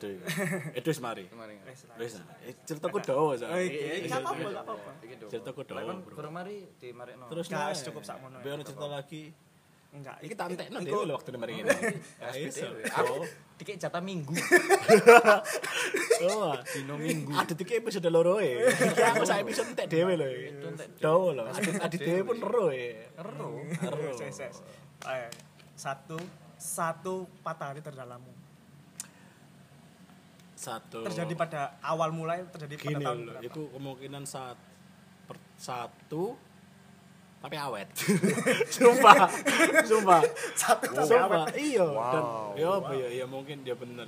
itu. Itu wis mari. Wis. eh, Ceritaku dawa Oh, soalnya. iya, gak apa-apa, iya. gak apa-apa. Iki dong. Ceritaku dawa, Lah, bro. Kurang mari di Marikno. Terus Gak, nah, wis cukup sakmono. Tapi ono cerita lagi. Enggak. Iki tantekno Iku- dhewe lho waktu mari ngene. Ya, Iso. SPTW. Aku dikek jatah minggu. Oh. Dino minggu. Ada tiga episode loro e. Iki aku sak episode entek dhewe lho. entek Dawa lho. Adit dhewe pun ero e. Ero. Ero. Ayo, satu satu patah hati terdalammu Satu. terjadi pada awal mulai terjadi pada gini tahun lho, berapa? itu kemungkinan saat per, satu tapi awet. sumpah. Sumpah. satu tapi Sumpah. Iya. Dan Wow. ya apa ya, mungkin dia bener.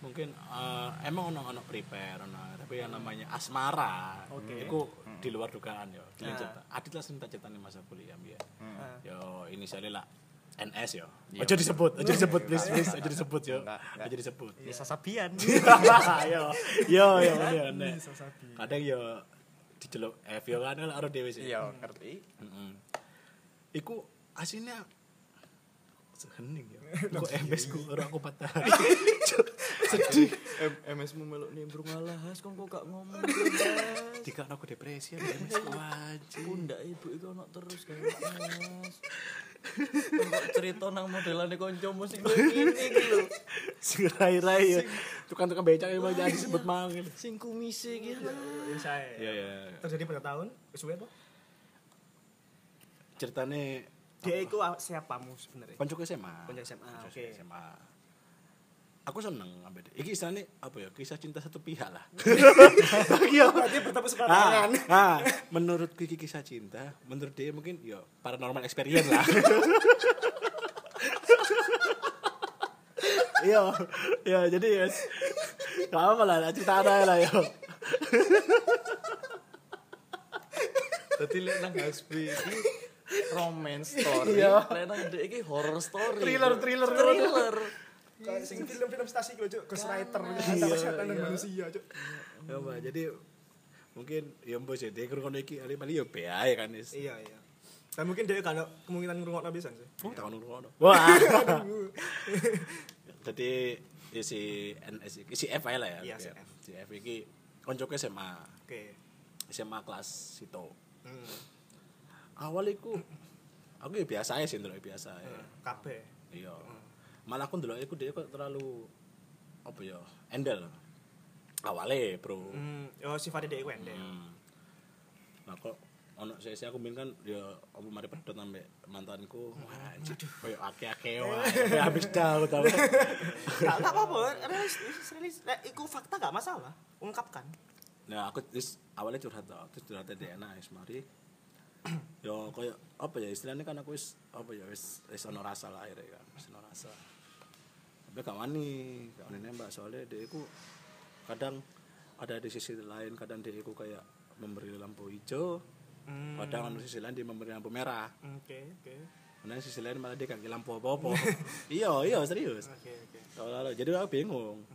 Mungkin eh, emang ono ono prepare ono, tapi yang namanya asmara. Oke. Itu di luar dugaan ya. Gini Ah. cerita. Adit lah cerita ceritanya masa kuliah ya. Ah. Yo inisialnya lah NS yo. Iya. Ojo disebut, ojo disebut please please, ojo disebut yo. Ojo disebut. Bisa sabian. yo yo yo sabi. Kadang yo diceluk F yo kan ora dhewe sih. Iya, ngerti. Heeh. Iku aslinya hening ya. Kok MS ku ora aku patah. Sedih. MS mu meluk nimbrung alahas kok kok gak ngomong. Dika aku depresi ya MS ku anjing. Pundak ibu itu ono terus kan Mas. Kok cerita nang modelane kancamu sing ngene iki lho. Sing rai-rai ya. Tukang-tukang becak emang jadi sebut manggil. Sing kumise iki lho. Bisa Iya ya. ya. terjadi pada tahun suwe apa Ceritane dia itu siapamu sebenarnya koncoku SMA. Konco SMA, Konco oke. SMA. Aku seneng ambek dia. Iki istilahnya apa ya? Kisah cinta satu pihak lah. Iya. berarti bertepuk sebelah Ah, tangan ah, menurut Kiki kisah cinta, menurut dia mungkin ya paranormal experience lah. Iya, iya jadi ya, gak apa lah, cerita ada lah ya. Dadi lek nang iki romance story. Iya. Lek nang ndek iki horror story. Thriller, thriller. thriller. kayak sing film-film stasi gitu cuk ghostwriter Iya, antara setan dan manusia cuk Ya, Mbak, jadi mungkin ya mbok sih, dia kurang iki, ali paling ya be ae kan is. iya iya dan mungkin dia kan kemungkinan ngrungokno pisan sih Oh, tahun ngono. Wah. Jadi ya si NS si F lah ya. Iya, si. F. Si F iki koncoke SMA. oke SMA kelas situ. hmm. Awal iku aku ya biasa aja sih ndelok biasa aja. kabeh Iya. Malah aku ndelok iku dia kok terlalu apa ya? Endel. Awale, Bro. hmm. oh sifatnya dia wende Hmm. Nah kok ono sesi aku main kan ya apa mari pedot sampe mantanku. Wah, anjir. Koyo akeh-akeh wae. Habis dah tau. Gak gak apa-apa, realistis, realistis. Iku fakta gak masalah, ungkapkan. Nah, aku terus awalnya curhat tau, terus curhatnya DNA wis mari. Yo koyo apa ya istilahnya kan aku wis apa ya wis wis ono rasa lah akhirnya kan, wis ono rasa. Tapi gak wani, gak wani nembak soalnya dia iku kadang ada di sisi lain, kadang dia iku kayak memberi lampu hijau, Hmm. kadang di sisi lain dia memberi lampu merah. Oke, oke. Nah, di sisi lain malah dia kagak lampu apa-apa. iya, iya serius. Oke, oke. Kalau jadi aku bingung.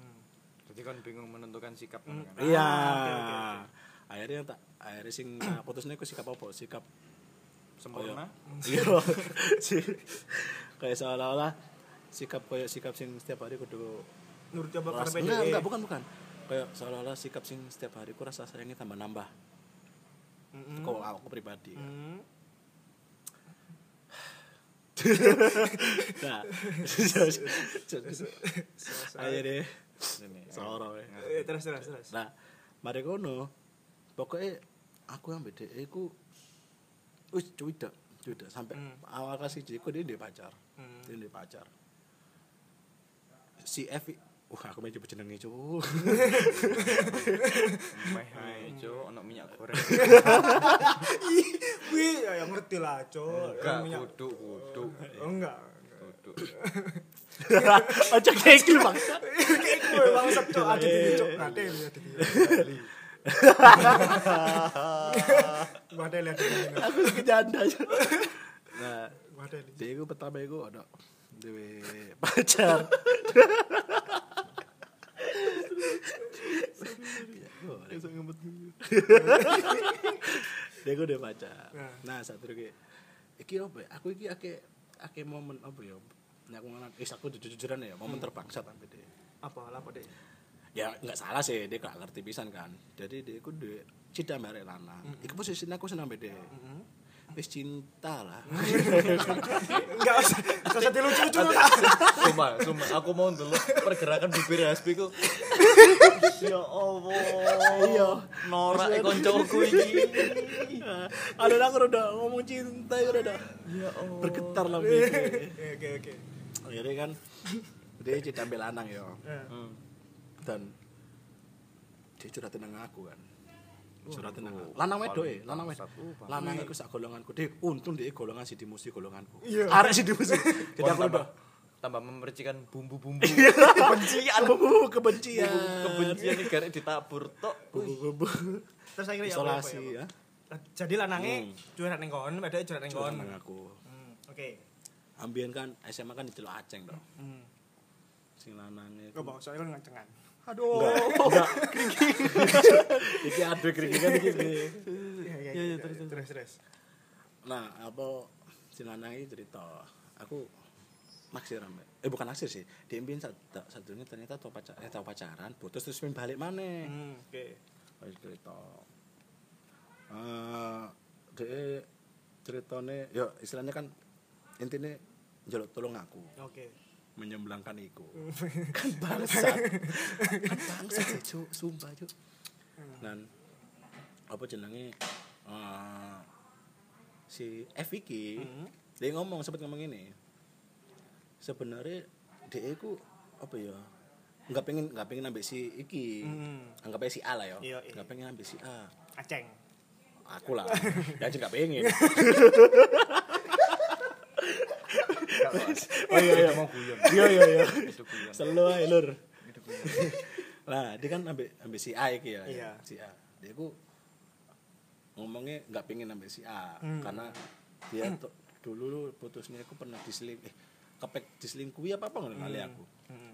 Jadi kan bingung menentukan sikap kan. Iya. oke, oke, oke. Akhirnya yang tak akhirnya sing tak putusnya aku sikap apa? Sikap Sempurna. iya. Si- kayak seolah-olah sikap kayak sikap sing setiap hari kudu Nurut coba karena enggak, PDE. enggak, bukan bukan. Kayak seolah-olah sikap sing setiap hari ku rasa sayangnya tambah nambah. Mm-mm. Kok aku pribadi. Hmm. Nah. Ayo deh. Ini. Soro ya. Eh, terus terus terus. Nah, mari kono. Pokoknya aku yang beda iku wis cuidak, cuidak sampai Hmm. awal kasih jiku dia dia pacar. Hmm. Dia dia pacar. Si F Wah, aku mau coba jenenge cu. Meh ae, Cuk, ono minyak goreng. Wih, ya yang ngerti lah, Cok. Enggak, Minyak- kudu, kudu. Oh, enggak. Kudu. Aja kayak gitu bangsa. Kayak gue bangsat, Cok. Ada di ini, ada di. Ada lihat. Aku kejanda aja. Nah, Ada di. dia iku pertama iku ada dewe pacar. Dia gue udah pacar Nah. nah saat itu iki apa ya aku iki ake ake momen apa ya Nah, aku ngana, is aku jujur-jujuran ya, momen terbangsat sampai deh. Apa lah, apa deh? Ya nggak salah sih dia gak ngerti pisan kan jadi dia ku duwe cinta mbak lanang iku posisinya aku senang beda wis cinta lah Enggak usah, enggak usah dilucu-lucu. Sumpah, sumpah aku mau dulu pergerakan bibir Hasbi ku. ya Allah. Iya. Norak e koncoku iki. ada aku udah ngomong cinta ya udah Ya Allah. bergetar lah Oke, oke, oke. akhirnya kan dia cinta ambil lanang ya Hmm. Dan dia curhatin nang aku kan. Curhatin nang aku. Lanang wedo e lanang wedo lanang iku sak golonganku. Dia untung dia golongan si dimusi golonganku. Iya. arek si dimusi. Jadi aku tambah, udah tambah memercikan bumbu-bumbu. Kebencian. Bumbu kebencian. Kebencian iki garek ditabur tok. bumbu Terus akhirnya ya apa, isolasi ya Jadi lanange curhat ning kon, wedok curhat ning kon. nang aku. Hmm, Oke. ambien kan SMA kan diceluk aceng dong Hmm. sing lanange Kok bawa soalnya kan ngancengan. Enggak. Enggak. Iki aduh keringan iki Iya, iya, iya. Terus, terus, terus. nah apa si lanang ini cerita? Aku naksir eh bukan naksir sih. Dia satu satunya ternyata tau pacar eh tau pacaran putus terus main balik mana? Hmm, oke. Wis cerita. Eh dia ceritanya ya istilahnya kan intinya jaluk tolong aku. Oke. Menyemblangkan iku kan bangsat kan bangsat cu sumpah cu dan apa jenenge? Eh, si F iki Hmm. dia ngomong sempat ngomong ini. Sebenarnya dia iku apa ya nggak pengen nggak pengen ambil si iki. Hmm. anggap aja si A lah ya. Nggak pengen ambil si A. Aceng. aku lah. Ya aja nggak pengen oh iya iya mau guyon. iya iya iya Itu guyon. selalu aja lur Itu guyon. lah dia kan ambil ambil si A iki ya Iya. si A dia ku ngomongnya nggak pengen ambil si A Hmm. karena dia tuh dulu putusnya aku pernah diseling eh kepek diselingkuhi apa apa nggak kali aku Hmm.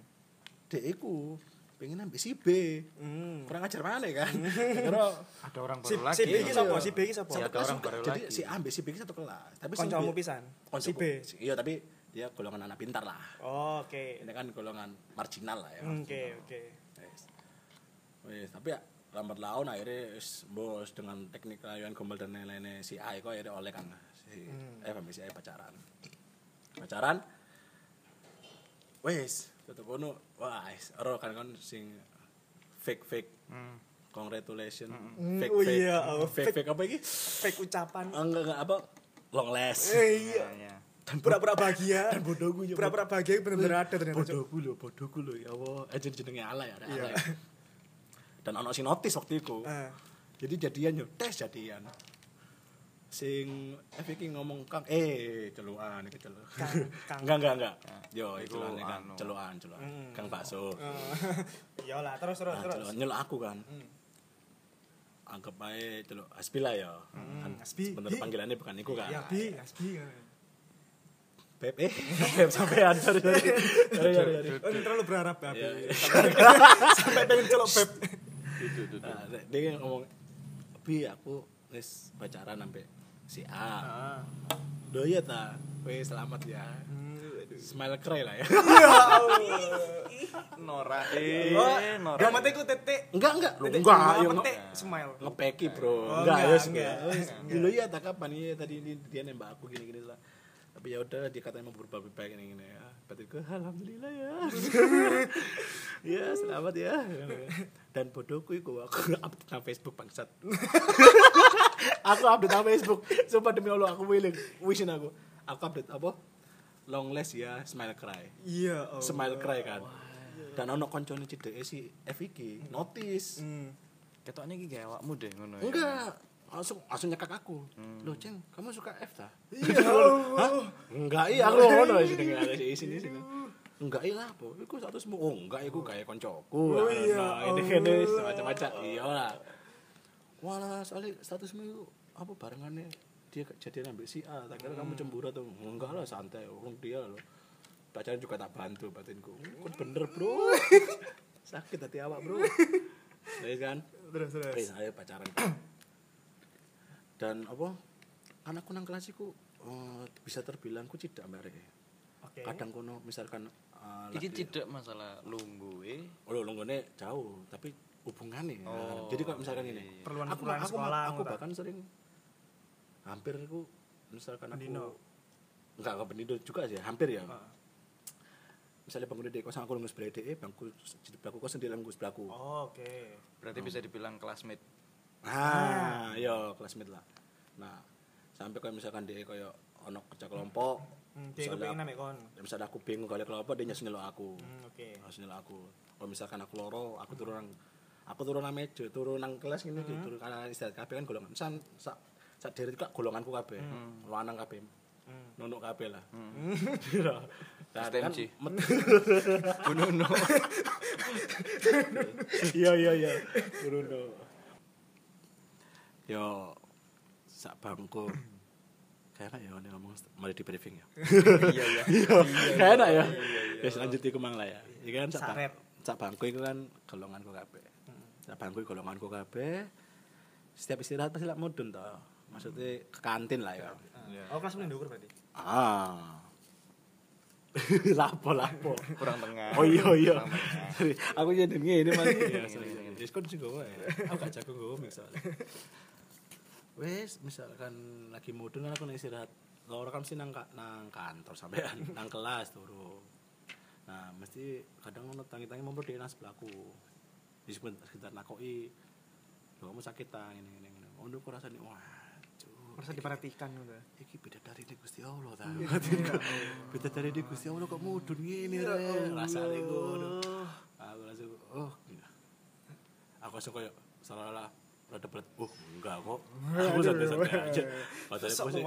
dia iku pengen ambil si B Hmm. kurang ajar mana kan karena Ada orang Si, baru lagi. si B iki ya. sapa? Si B iki sapa? Si ada orang baru jadi lagi. si A ambil si B iki satu kelas tapi si Kancamu B- pisan. Konco- Si B. iya tapi dia golongan anak pintar lah Oh, oke. ini kan golongan marginal lah ya Hmm, Oke, oke. Wes. Wes, tapi ya lambat laun akhirnya wis bos dengan teknik rayuan gombal dan lain-lainnya si A kok akhirnya oleh kan si Hmm. eh si A pacaran pacaran wes tutup kono wah ero kan kan sing fake fake Hmm. congratulation Hmm, fake oh fake iya, oh, fake fake. fake apa iki Fake ucapan. enggak enggak apa long last Eh, iya. Ya, ya. Pura-pura bahagia. dan bodohku ya Pura-pura bahagia bener-bener ada ternyata. Bodohku lho bodohku lho ya Allah aja jenenge ala ya ala ya. dan ono sing notis waktu itu Ah. jadi jadian yo tes jadian sing F iki ngomong kang eh celuan iki Kang. enggak enggak enggak yo Iku itu kan anu. celuan celuan Hmm. kang bakso Oh. Iyalah, terus terus nah, terus. nyeluk aku kan Hmm. anggap aja celuk Asbi lah ya kan Asbi. sebenarnya Hi. panggilannya bukan iku kan Ya, Bi, Asbi. Beb eh Beb sampean sorry sorry sorry sorry, sorry. Oh, ini terlalu berharap ya. Iya, iya. Sampai pengen celok beb. Nah, dia ngomong bi aku wis pacaran sampai si A Ah. do ya ta wes selamat ya Hmm, aduh. smile cry lah ya Ya. Nora. Oh, Eh, Nora. yang mati ku titik. enggak enggak Loh, Titik enggak ya petik, smile. ngepeki bro Oh, enggak enggak, ya enggak. dulu ya tak kapan iya tadi dia nembak aku gini gini lah tapi ya udah dia katanya mau berubah lebih baik ini gini ya. Berarti gue alhamdulillah ya. Ya selamat ya. Dan bodohku itu aku update nang Facebook bangsat. Aku update nang Facebook. Sumpah demi Allah aku willing. Wishin aku. Aku update apa? Long last ya smile cry. Iya, Allah. smile cry kan? Dan ono koncone cideke si F iki notice. Hmm. Ketoknya iki kayak awakmu deh ngono ya. Enggak, langsung langsung nyekak aku. Loh, Ceng, kamu suka F ta? Iya. Enggak, iya aku ngono wis dengan ada di sini sini. Enggak iya apa? Iku statusmu. Oh, enggak iku kayak koncoku. Oh, iya, Nah, ini kan wis macam-macam. Iya lah. Walah, soalnya statusmu itu apa barengannya dia jadi ambil si A, tak kira kamu cemburu atau enggak lah santai, orang dia loh. Pacaran juga tak bantu batinku. Kok bener, Bro? Sakit hati awak, Bro. Ya kan? Terus terus. Saya pacaran. Dan apa? Anakku nang kelas iku eh, bisa terbilang ku tidak mbak Rek. Oke. Kadang kono misalkan eh, Iki lagi- tidak masalah lungguhe. Oh, lu nenggone jauh tapi hubungannya Oh, jadi kalau misalkan ini iya. Perluan aku aku, sekolah, aku ta? bahkan sering hampir aku misalkan aku Pendino. enggak ke pendido juga sih hampir ya Heeh. misalnya bangku di kosan aku nunggu sebelah DE bangku jadi bangku kosan dia nunggu sebelahku Oh, oke. Berarti bisa dibilang classmate. Ah iya classmate lah nah sampai kayak misalkan dia kayak ono kerja kelompok Hmm, dia misalnya, kepengin ame kon. misalnya aku bingung kali kelompok dia nyusul aku Hmm, oke. harus nyelok aku kalau misalkan aku loro aku turun nang aku turun nang meja turun nang kelas gini Hmm. turun karena istirahat kabeh kan golongan san sak sak deret kak golonganku kabeh lanang kabeh Hmm. nunuk kabeh lah Hmm. Nah, STMJ. kan met- Bununo. iya iya iya Bruno yo sak bangku kayaknya ya ini ngomong malah di briefing ya Iya iya. kayaknya ya wis lanjut iku mang lah ya iki kan sak Sak bangku itu kan golonganku kabeh sak bangku golonganku kabeh setiap istirahat pasti lak mudun toh maksudnya ke kantin lah ya Iya. Oh, kelas mendukur berarti. ah lapo lapo Kurang tengah. Oh iya iya. Aku jadi ngene Mas. Iya, Ya, sorry. sing gowo ya. Aku gak jago gowo misalnya. Wes, misalkan lagi mudun kan aku nek istirahat. Loro kan mesti nang nang kantor sampean, nang kelas turu. Nah, mesti kadang ono tangi-tangi mau di nang sebelahku. Di sekitar, sekitar nakoki. Lho kamu sakit ta ngene ngene ngene. Ono kok rasane wah. cuk, Merasa diperhatikan udah. iki beda dari di Gusti Allah ta. beda dari di Gusti Allah kok mudun ngene Ya re. Rasane ngono. Allah. Aku langsung oh. Aku langsung kayak salah rada berat. Oh, enggak kok. Aku santai-santai aja. Padahal aku sih.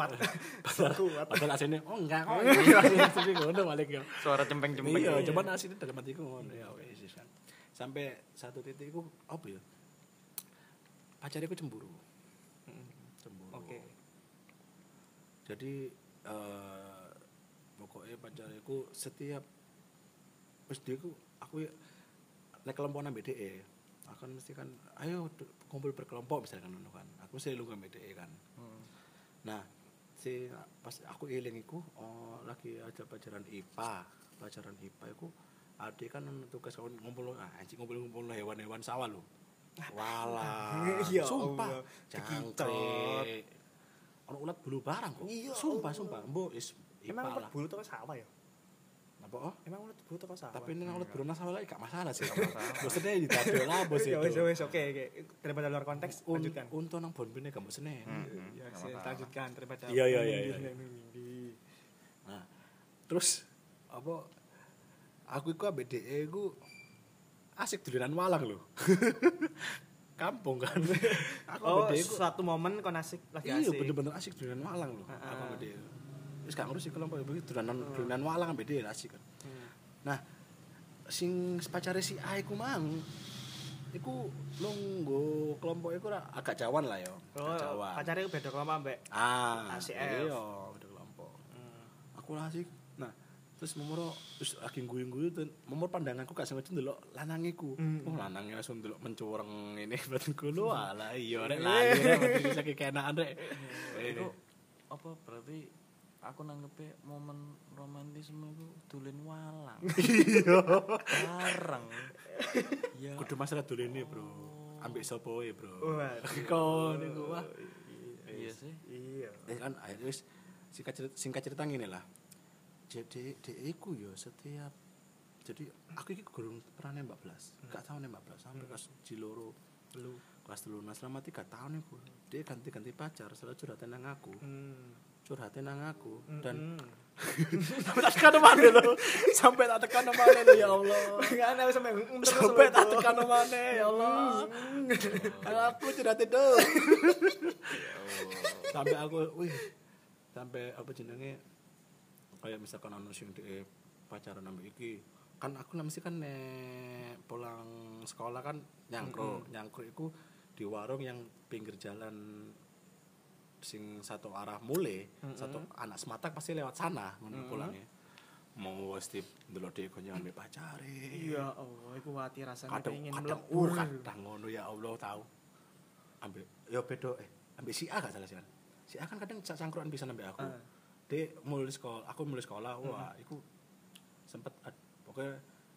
Padahal aslinya oh enggak kok. Tapi ngono balik ya. Suara cempeng-cempeng. Iya, cuman aslinya dalam hatiku ngono ya wis kan. Sampai satu titik iku apa ya? Pacarku cemburu. Cemburu. Oke. jadi eh pokoknya pacarku setiap wis dia ku aku ya nek kelompok nang BDE akan mesti kan ayo kumpul berkelompok misalkan ngono kan. Aku sih lu BDE kan. Hmm. nah si pas aku eling iku oh, lagi ada pelajaran IPA pelajaran IPA iku adik kan ono tugas kawan ngumpul ah anjing ngumpul-ngumpul hewan-hewan sawah lho. Walah Ya sumpah. Jangkrik. Ono ulat bulu barang kok. Iya sumpah sumpah. Mbok is Emang IPA ulet lah. bulu toko sawah ya? Apa oh Emang ulet bulu toko sawah. tapi ini ulat bulu nang sawah lagi gak masalah sih masalah. maksudnya ditadol lah bos ya wes itu wes oke oke. Daripada luar konteks Un- lanjutkan. untung nang bonbine gak mbok senen Hmm, Ya, nggak sih, masalah. lanjutkan daripada Iya, iya, iya, iya. Nah, terus apa aku iku BDE ku asik dolanan walang lho. Kampung kan. aku Oh, BDE ku suatu momen kon asik lagi iya asik. bener-bener asik dolanan walang lho. Heeh. Aku BDE. Wis gak ngurusi kelompok iki dolanan dolanan walang BDE asik kan. Hmm. Nah, sing pacare si A iku mang iku lunggo kelompok iku agak jawan lah ya. Oh, Agak jawan. pacarnya beda kelompok ambek. Ah, ACF. Iya, beda kelompok. Hmm. aku lah asik nah terus momoro terus lagi guyu-guyu tuh momor pandanganku gak sengaja ndelok lanangiku Hmm. oh lanangnya langsung ndelok mencoreng ini batinku lu ala iya rek lali rek batin bisa kekenaan rek Itu apa berarti aku nanggepe momen romantisme itu dolen walang. iya Bareng. Ya. kudu masalah ini bro ambek sopo ya bro kau niku wah Iya sih. Iya. eh kan akhirnya singkat cerita, singkat cerita ngene lah jadi dek iku yo setiap jadi aku iki gurung pernah nembak belas gak tau nembak belas sampai kelas jiloro Lu. kelas telu nah selama tiga tahun iku dia ganti-ganti pacar selalu curhatin nang aku Hmm. Curhatin nang aku dan Hmm. sampai tak tekan mana lo sampai tak tekan mana lo ya Allah. Enggak ada sampai mm, sampai tak itu. tekan mana ya Allah. Kalau aku curhatin dong sampai aku wih. Sampai apa jenenge? Kayak misalkan ono sing dhek pacaran ambek iki. Kan aku mesti kan nek pulang sekolah kan nyangkruk. Nyangkruk iku di warung yang pinggir jalan sing satu arah mule satu anak sematak pasti lewat sana ngono pulangnya. Mau wis di ndelok dhek konjangan ambek pacare. Iya Allah, iku hati rasanya kadang pengen kadang uh, kadang ngono ya Allah tahu ambil ya beda eh ambil si A gak salah sih kan si A kan kadang cangkruan bisa ambil aku. Ah. dia mulai sekolah aku mulai sekolah wah iku sempet ad- pokoknya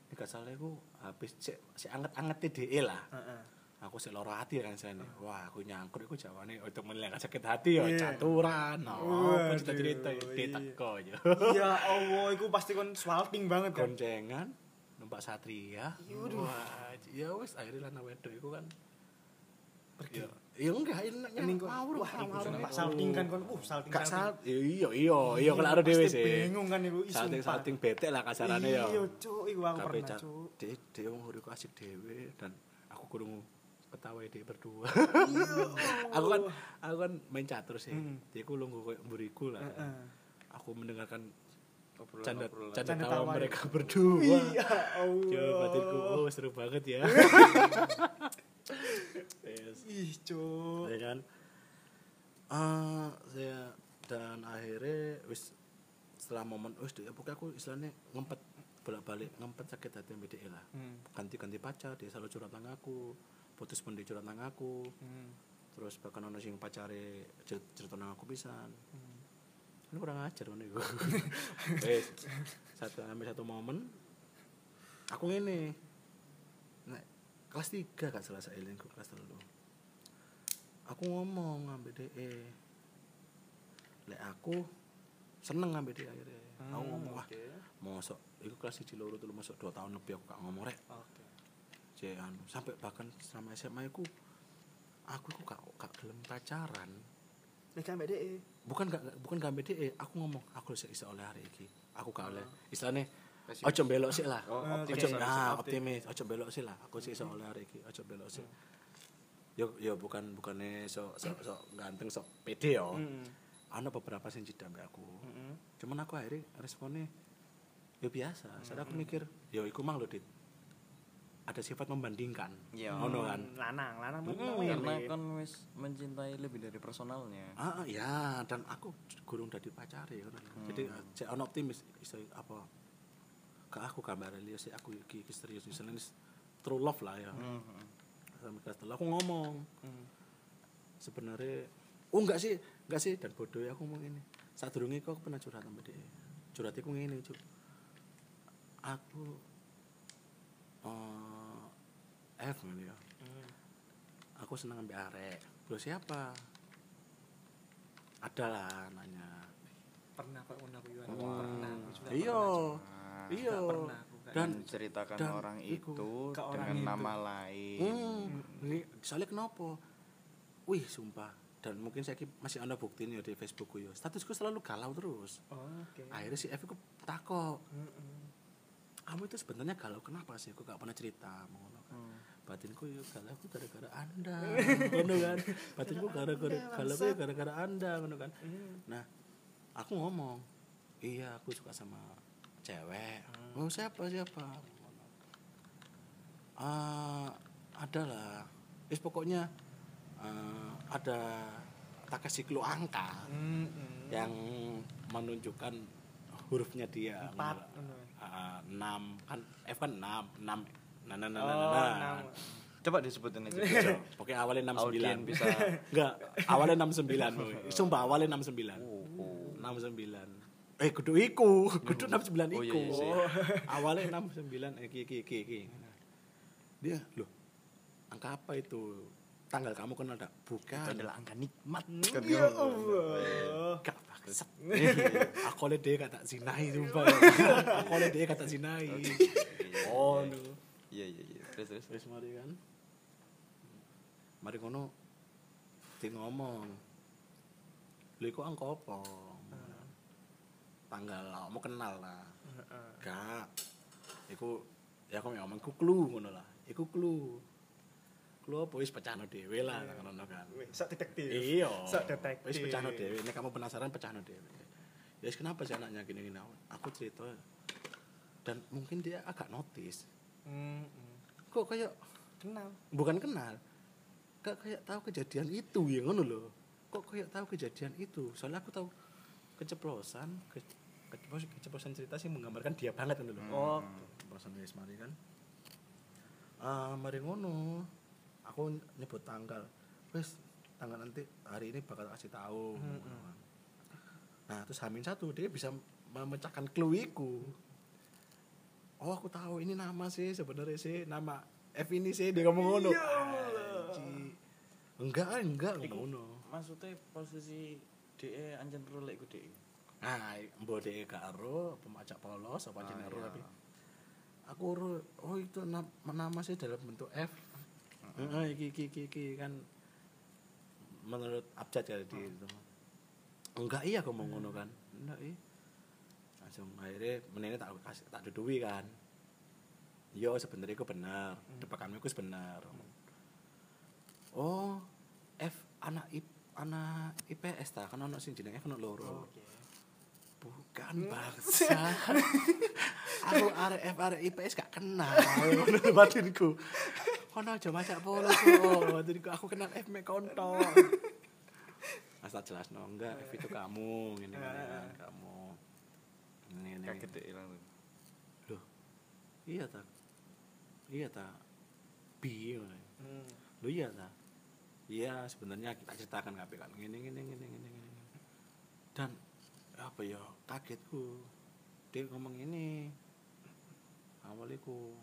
ini gak salah aku habis si, si anget-anget DE lah. Heeh. Aku sih loro hati kan sana wah aku nyangkut aku jawabannya oh temen yang sakit hati ya Iya. caturan oh aku cerita cerita iya. dia teko aja Ya Allah, iku pasti kon swalting banget kan. goncengan numpak satria wah ya wes akhirnya lana wedok itu kan Pergi. ya ya enggak ini mau wah numpak salting kan kon. Uh, salting. gak sal iya iya iya kalau ada dewe Pasti sih Bingung kan ih, salting salting bete lah kasarannya ya Iya, cuk, iku aku pernah, cuk. dia dia huriku asik dewe dan aku kurung ketawa dia berdua. aku kan aku kan main catur sih. Hmm. Dia ku lungguh koyo mburiku lah. Heeh. Aku mendengarkan Obrolan- canda obrolan. canda Canda tawa tawa mereka berdua. Iya, Allah. Batinku, oh seru banget ya. yes. Ih, cuk. Ya kan? Ah, saya dan akhirnya wis setelah momen wis dia pokoknya aku istilahnya ngempet bolak-balik ngempet sakit hati sama dia lah Hmm. ganti-ganti pacar dia selalu curhat nang aku putus pun dia curhat nang aku. Hmm. terus bahkan ono sing pacare cer- cerita nang aku pisan. Hmm. ini kurang ajar ngono iku. Wis satu sampai satu momen. Aku ngene. Nek kelas 3 gak salah saya kelas 3 aku ngomong ngambil DE lek aku seneng ngambil DE akhirnya. Aku Hmm, ngomong wah oke. mosok iku kelas 1 loro tuh mosok 2 tahun lebih aku gak ngomong rek. Oke. Cek, anu, sampai bahkan selama SMA aku aku iku gak gak gelem pacaran. Nek ambek DE. bukan gak bukan gak BDE aku ngomong aku sih iso oleh hari iki. Aku gak oleh. Istilahnya Pesimis. ojo belok sih lah. Oh, optimis, ojo optimis. ah optimis. ojo belok sih lah. Aku sih iso oleh hari iki. Ojo belok sih yo yo bukan bukannya so so, so ganteng so pede yo. Heeh. ana beberapa sing ambek aku. Heeh. cuman aku akhirnya responnya ya biasa. Saya aku mikir yo iku mang lho dit ada sifat membandingkan Iya. ngono kan Lanang, lanang Mm, mau Karena kan wis mencintai lebih dari personalnya. Ah ya, dan aku gurung dadi pacare ngono. Jadi cek ono optimis iso apa ke aku gambar liya sih aku iki iki serius misalnya ini true love lah ya. Sampai kelas telu aku ngomong Hmm. sebenarnya oh enggak sih, enggak sih dan bodoh ya aku ngomong ini. Saat durunge kok aku pernah curhat sama dia. Curhat iku ngene, Cuk. Aku eh ya. Hmm. Aku seneng ambil arek. Lo siapa? Ada lah nanya. Pernah kok ngono aku juga. Wah. Pernah aku juga. Iya. Pernah aku gak Dan dan orang itu ke orang dengan itu. nama lain. Hmm, ini soalnya kenapa? Wih, sumpah. Dan mungkin saya masih ada buktinya di Facebookku ya. Statusku selalu galau terus. Oh, Oke. Akhirnya si F ku takok, Heeh. kamu itu sebenarnya galau kenapa sih? Aku gak pernah cerita, kan. Hmm. Batinku ya aku gara-gara anda, ngono kan. Batinku gara-gara galau ya gara-gara anda, ngono kan. Hmm. Nah, aku ngomong, iya aku suka sama cewek. Oh siapa siapa? Ah, ada lah. Wis pokoknya eh, ada Takashi Klo angka Heeh. yang menunjukkan hurufnya dia. Empat. Ah, enam kan F kan enam enam nah nah nah nah, Oh, nah. Coba disebutin aja. Iya, Pokoknya awalnya enam sembilan Audien bisa. Enggak, awalnya enam sembilan. Sumpah awalnya enam sembilan. Oh, oh. enam sembilan eh kudu iku kudu enam sembilan Oh, iya, iku iya sih. awalnya enam sembilan eh ki ki ki ki dia loh angka apa itu tanggal kamu kenal tak Itu bukan adalah angka nikmat. Ya Allah. gak bangsat aku oleh dia kata sinai sumpah aku oleh dia kata sinai oh no Iya iya iya. Terus terus. Wis mari kan. Mari ngono dia ngomong. Lha iku angka apa? Tanggal mau kenal lah. Heeh. Gak. Iku ya aku ngomong iku clue ngono lah. Iku clue. Clue apa wis pecahno dhewe lah ngono kan. Wih, Sok detektif. Iya. Sok detektif. Wis pecahno dhewe. Nek kamu penasaran pecahno dhewe. Ya wis kenapa sih anaknya gini-gini Aku cerita dan mungkin dia agak notice. Kok kayak Kenal. bukan kenal. Gak kayak tahu kejadian itu ya ngono loh kok kayak tahu kejadian itu? Soalnya aku tahu keceplosan ke, keceplosan, keceplosan cerita sih menggambarkan dia banget ngono loh Oh. keceplosan wis mari kan. Ah mari ngono. Aku nyebut tanggal. Wis tanggal nanti hari ini bakal kasih tahu Mm-mm. nah terus hamin satu dia bisa memecahkan clue oh aku tahu ini nama sih sebenarnya sih nama F ini sih dia ngomong ngono Anjing. enggak enggak Iku ngomong ngono maksudnya posisi DE anjen rolek ku DE. nah mbok dhek gak ero pemacak polos apa Ah, jenenge ero iya. tapi aku ero oh itu na- nama sih dalam bentuk F Heeh, iki iki iki iki kan menurut abjad ya di itu. Enggak iya mau ngono kan. Enggak iya. Langsung akhirnya menene tak kasih tak dudui kan. Yo sebenarnya itu benar, depakanmu itu benar. Oh, F anak IP anak IPS ta kan ono sing jenenge ono loro. Oke. Bukan bangsa. aku arek F arek IPS gak kenal. Ngono batinku. Kono aja macak polos kok. Batinku aku kenal F mek konto. Mas tak jelas no, enggak F itu kamu, ini kan kamu. Ini ini. Kaget DE langsung. Loh. Iya ta. Iya ta. Bi. ngono. Hmm. Loh iya ta. Iya, sebenarnya kita ceritakan kabeh kan ngene ngene ngene ngene ngene. Dan apa ya kagetku. Dia ngomong ini. Awaliku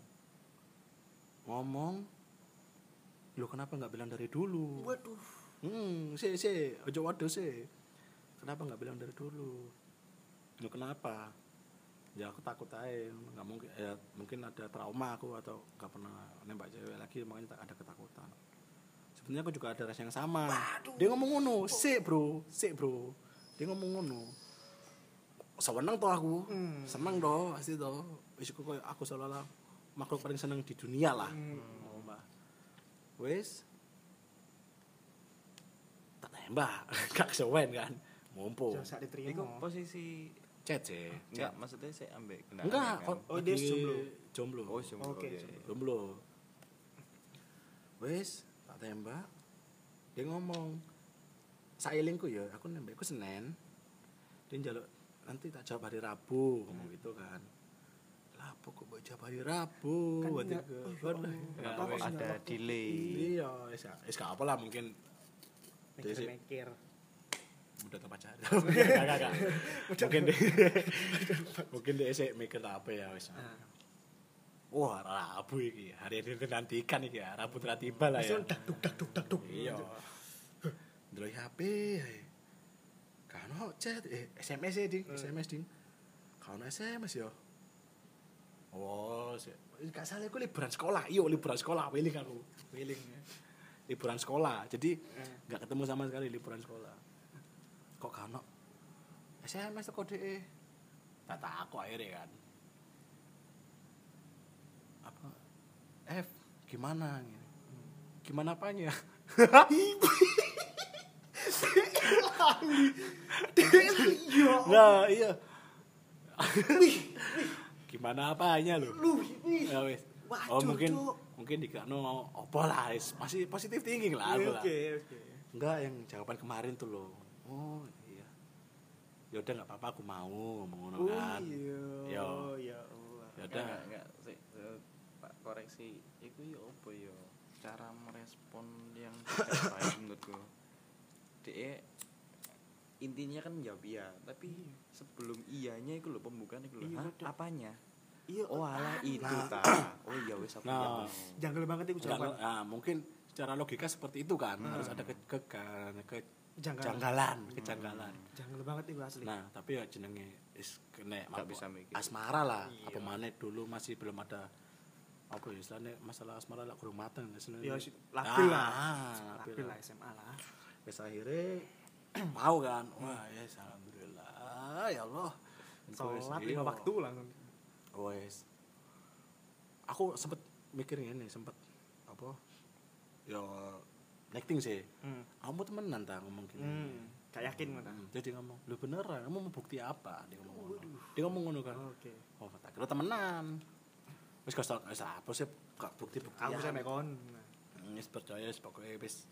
ngomong Lu kenapa nggak bilang dari dulu? Waduh. Hmm, sih sih, ojo waduh sih. Kenapa nggak bilang dari dulu? Lu kenapa? Ya aku takut aja, nggak mungkin. Ya mungkin ada trauma aku atau nggak pernah nembak cewek lagi, makanya tak ada ketakutan. Sebenarnya aku juga ada rasa yang sama. Dia ngomong ngono, sih bro, sih bro. Dia ngomong ngono. Seneng toh aku, Hmm. seneng toh, pasti toh. Wis aku koyo aku seolah makhluk paling seneng di dunia lah. Oh, Mbak. Wis tak tembak, gak kesuwen kan. Mumpu. Jangan sak Iku diterima. posisi Chat sih. enggak maksudnya saya ambek Enggak, kan? kok Oh, dia jomblo. Jomblo. Oh, jomblo. Oke, iya, jomblo. Jomblo. Wis, tak tembak. Dia ngomong, sailingku ya, aku nembakku Senin. Dia njaluk nanti tak jawab hari Rabu, ngomong gitu kan. Rabu kok mau jawab hari Rabu? Kan waduh, Apa ada delay. Iya, wis gak apa lah mungkin Mikir-mikir. Udah enggak, enggak. Mungkin dia mungkin dia sih mikir apa ya wis. Nah, Wah, Rabu iki. Hari ini dinantikan iki ya. Rabu telah tiba lah ya. dak duk dak duk dak duk. Iya. Ndelok HP. ae. Kan ono chat eh SMS e ding, SMS ding. Kan ono SMS yo. Oh, sih. Gak salah aku liburan sekolah. Iya, liburan sekolah. Wiling aku. Wiling. Liburan sekolah. Jadi nggak ketemu sama sekali liburan sekolah. Kok ono SMS kok DE. Tak takut akhirnya kan. Apa? F, gimana? Gimana apanya? Nah, iya. Gimana apanya lu? Ya wis. Oh, mungkin mungkin dikakno apa lah, wis. masih positif thinking lah aku lah. Oke, oke. Enggak yang jawaban kemarin tuh loh. Oh, iya. Ya udah enggak apa-apa aku mau ngomong ngono Oh kan. iya. Yo. Ya Allah. Ya Enggak, udah. enggak, enggak. Sik, eh, Pak koreksi. Iku ya apa ya? Cara merespon yang tidak baik menurutku. DE intinya kan jawab iya, tapi sebelum iyanya itu loh pembukaan itu loh. Iya, Hah? Apanya? Iya. Oh alah itu Nah. ta. Oh iya wis aku Nah. Janggal banget itu Jangan, jawaban. ah, mungkin secara logika seperti itu kan. Harus ada ke, ke, ke, Janggal. kejanggalan, kejanggalan. Janggal banget itu asli. Nah, tapi ya jenenge is kena Nggak bisa mikir. asmara lah. Iya. Apa mana dulu masih belum ada apa ya istilahnya masalah asmara lah kurang matang istilahnya. Ya, si- labil lah. Ah, Labil lah SMA lah. Wes akhirnya mau kan. Wah, ya alhamdulillah ya Allah. Sholat lima iya. waktu langsung. Wes. Aku sempet mikir ini, sempet apa? Ya acting sih. Hmm. Kamu temenan tak ngomong gini. Hmm. Gak yakin mana. Hmm, Jadi ngomong, lu beneran, kamu mau bukti apa? Dia ngomong ngono. Dia ngomong ngono kan. Oke. Oh, tak kira temenan. Wis kok wis apa sih gak bukti-bukti. Aku saya mekon. Wis percaya wis pokoke wis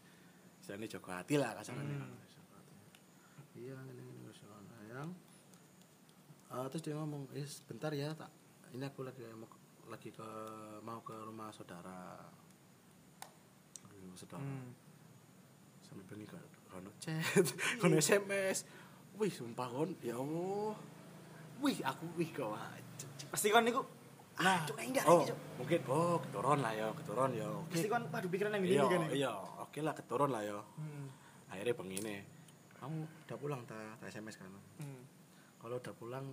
istilahnya jaga hati lah kasarane. Hmm. Iya, ini ini wis ngono yang. Ah, terus dia ngomong, "Eh, bentar ya, tak. Ini aku lagi mau lagi ke mau ke rumah saudara." Aduh, saudara. Hmm. Sampai bengi kan kono chat, kono SMS. Wih, sumpah kon, ya Allah. Wih, aku wih kok wajib. Pasti kan niku Nah, cuk enggak oh mungkin oh keturun lah ya keturun ya oke Mesti kon waduh pikiran iya gini kan. iya oke lah keturun lah ya Hmm. akhirnya begini kamu udah pulang ta ta sms kan Hmm. kalau udah pulang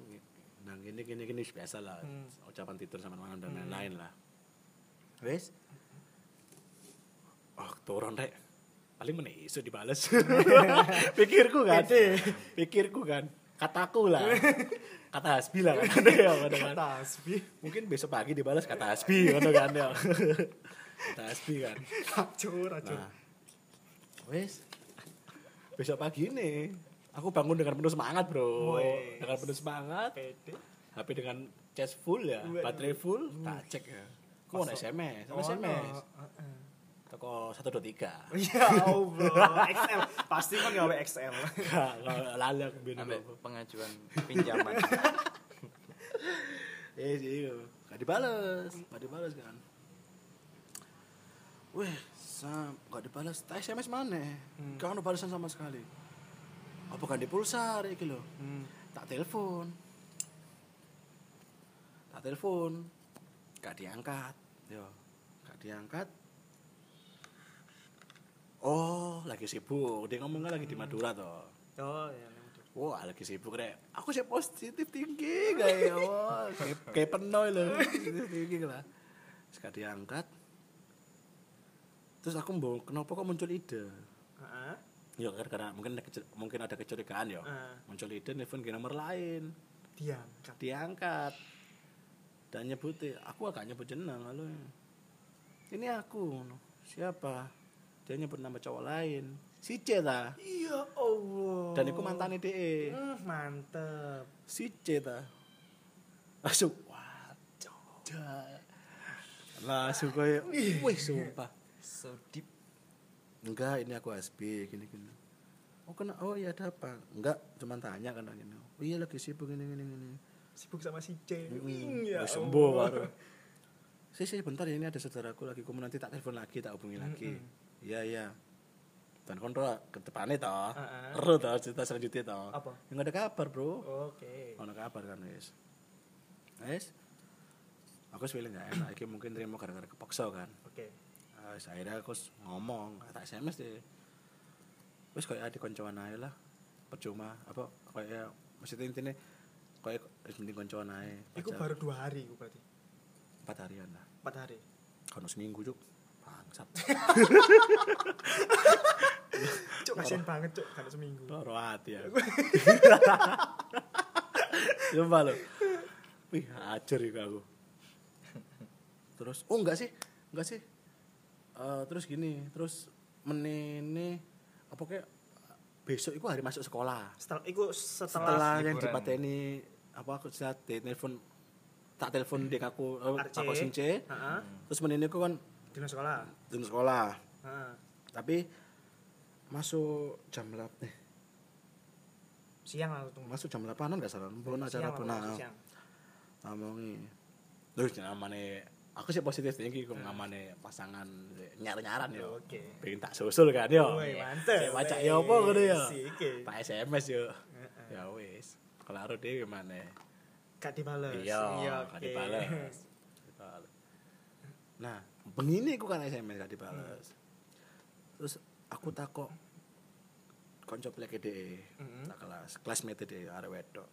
nah gini gini gini biasa lah Hmm. ucapan tidur sama teman dan Hmm. lain-lain lah wes oh turun rek paling mana isu dibales. Pikirku kan. Pikirku kan. Kataku lah. Kata Hasbi lah. Kan ada ya ada kan Tasbih. mungkin besok pagi dibalas kata Hasbi kan kan ya. Kata Hasbi kan. Racun, racun. nah. Wes. Besok pagi ini aku bangun dengan penuh semangat bro. Dengan penuh semangat. Pede. HP dengan charge full ya, baterai full, tak cek ya. Kok ada Masuk. SMS, Oh, SMS. no. Toko 123. Ya Allah, XL. Pasti kan gawe XL. Gak, gak lali aku bilang. Pengajuan pinjaman. Eh sih, iya. gak dibales, gak dibales kan. Weh, sam, gak dibales. Tak SMS mana? Hmm. Gak ada balasan sama sekali. Apa kan di pulsar iki. Hmm. Tak telepon. Tak telepon. Gak diangkat. Yo, gak diangkat. Oh, lagi sibuk. Dia ngomongnya lagi di Madura toh. Oh, ya. udah. Wah, lagi sibuk deh. Aku sih positif tinggi kayak wah, kayak, kayak penuh loh. Positif tinggi lah. Sekali diangkat. Terus aku mau kenapa kok muncul ide? Heeh. Ya karena, mungkin ada mungkin ada kecurigaan ya. Heeh. Muncul ide nelfon ke nomor lain. Diangkat. Diangkat. Dan nyebutin, aku agak nyebut jeneng halo. Ini aku. Siapa? Dia nyebut nama cowok lain. Si C ta. Iya Allah. Dan itu mantannya DE. Hmm, mantep. si C ta? Langsung wah coba langsung kayak wih sumpah. So deep. enggak ini aku SB gini gini. Oh kena oh iya ada apa? Enggak cuman tanya kan gini oh iya lagi sibuk gini gini gini. Sibuk sama si C. Wing, ya sembuh baru. Sih sih bentar ya ini ada saudaraku lagi. Kamu nanti tak telepon lagi tak hubungi lagi iya iya. Dan kontrol ke depannya toh Heeh. Ero toh cerita selanjutnya toh Apa? nggak ada kabar bro. Oke. ono kabar kan wis. Wis. Aku sebenarnya nggak enak. Iki mungkin terima gara-gara kepaksa kan. Oke. Ah, wis akhirnya aku ngomong. Tak SMS deh. Wis kayak di koncoan aja lah. Percuma apa kayak maksudnya intinya kayak wis mending koncoan aja Iku baru dua hari berarti. empat harian lah. Empat hari. kalau seminggu cuk bangsat Cuk kasihan banget cuk, kan seminggu. loro hati ya Sumpah lo. Wih hajar itu aku. Terus Oh enggak sih Enggak sih. Eh, Terus gini Terus menene Apa kayak Besok itu hari masuk sekolah. Setelah iku setelah, Setelah yang dipateni Apa aku di telepon Tak telepon di aku eh, RC. Aku since Heeh. Terus menene aku kan Dino sekolah. Di sekolah Heeh. Tapi Masuk jam 8 eh, Siang langsung. Masuk jam 8an gak salah Belum acara Siang lah, nah siang. ngomongi lu namanya aku sih positif tinggi kok namanya pasangan nyar-nyaran yo Oke. pengen tak susul kan yo Woi, mantep. Kayak macak yo apa Wih, iki. tak SMS yo Heeh. ya wis harus dia gimana Gak dibales. iya gak dibales Dibales. nah begini aku kan SMS gak dibales terus aku takut konco plek deh Mm-mm. tak kelas kelasmate deh arek wedok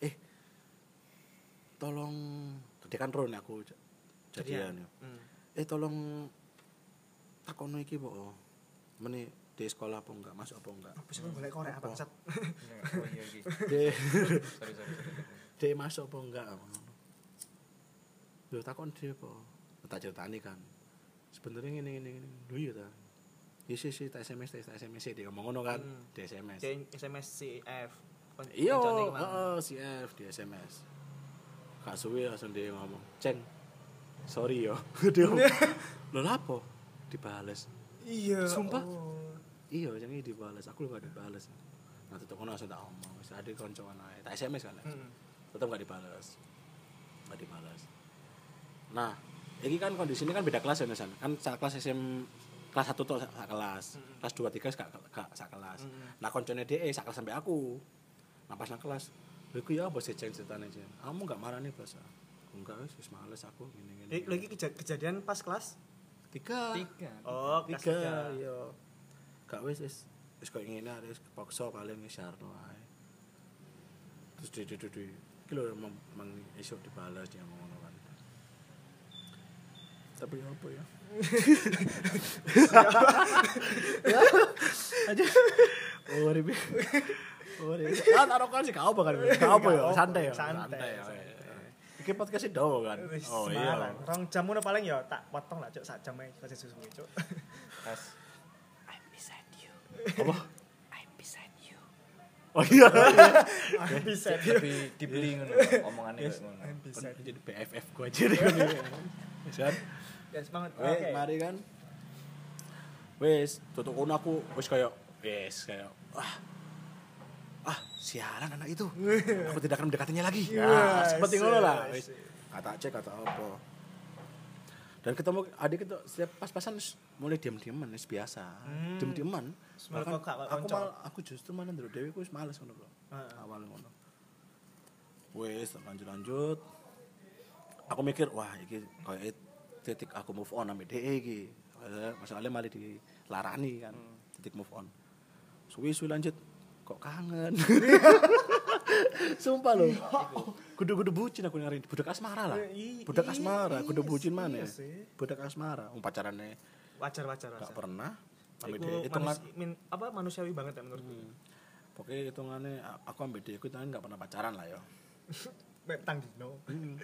eh tolong tadi kan ron aku jadian yo Hmm. eh tolong takono iki po meni di sekolah apa enggak masuk apa enggak Apa sih boleh korek Apa? iki. de Sorry sorry. sorry. de masuk apa enggak Lho takon dia apa tak ceritani kan sebenarnya ngene ngene ngene lho iya ta Iya sih sih tak SMS tak SMS dia ngomong ngono kan Hmm. di SMS Ceng SMS CF. Iya, heeh, si F di SMS. Kak suwi langsung dia ngomong, "Ceng, sorry yo." dia "Lho lapo?" Dibales. Iya. Sumpah. oh. Iya, yang ini dibales. Aku lu gak dibales. Nah, tetep ngono langsung tak ngomong. Wis ade koncoan ae. Tak SMS kan. Hmm. Tetep gak dibales. Gak dibales. Nah, ini kan kondisinya kan beda kelas ya, Nesan. Kan sak kelas SM kelas 1 tuh sak kelas. Mm. Kelas 2 3 gak gak sak kelas. Mm. Nah, koncone DE sak kelas sampai aku. Nah, pas nang kelas, iku ya apa sih ceng ceritane, Ceng? Kamu gak marah nih, Bos? enggak wis wis males aku ngene ngene Eh, lagi keja- kejadian pas kelas tiga tiga oh tiga tiga iya gak wis wis wis koyo ngene wis kepaksa syarno ae terus di di di di iki lho emang emang iso dibalas dia kan tapi apa ya. Aja oh ribi oh ribi ah taruh kan sih kau bakal kau apa ya? Santai ya? Santai, ya santai. Iki podcast do kan. Oh iya. rong jam ngono paling ya tak potong lah cuk. Sak jam ae kasih susu cuk. Pas I'm beside you. Apa? I'm beside you. Oh iya. I'm beside you. tapi dibeli ngono omongannya ngono. I'm beside you. Jadi BFF gua aja deh. Wis ya semangat Wes, oke mari kan. Wes, tutup aku wis kayak wes kayak wah. Ah, sialan anak itu. Aku tidak akan mendekatinya lagi. Nah, Yes, seperti ngono lah. yes. Wes. Kata cek kata apa. Dan ketemu adik itu setiap pas-pasan mulai diam-diaman biasa. Hmm. Diam-diaman. Bahkan aku mal, aku justru mana ndelok dhewe aku wis males ngono lho. Heeh. Awal ngono. Wes, lanjut-lanjut. Aku mikir, wah iki kayak titik aku move on ambil DE iki. Masalahnya malah dilarani kan. Titik move on. Suwi-suwi lanjut kok kangen. Sumpah loh. Kudu-kudu bucin aku ngari budak asmara lah. I- Budak i- asmara, kudu iya bucin mana? iya sih. Budak asmara. Um pacarannya wajar wajar gak pernah. Ambil hitungan manus- min- apa manusiawi banget ya menurutku Hmm. Pokoknya hitungannya aku ambil aku hitungannya gak pernah pacaran lah ya. Betang dino Hmm.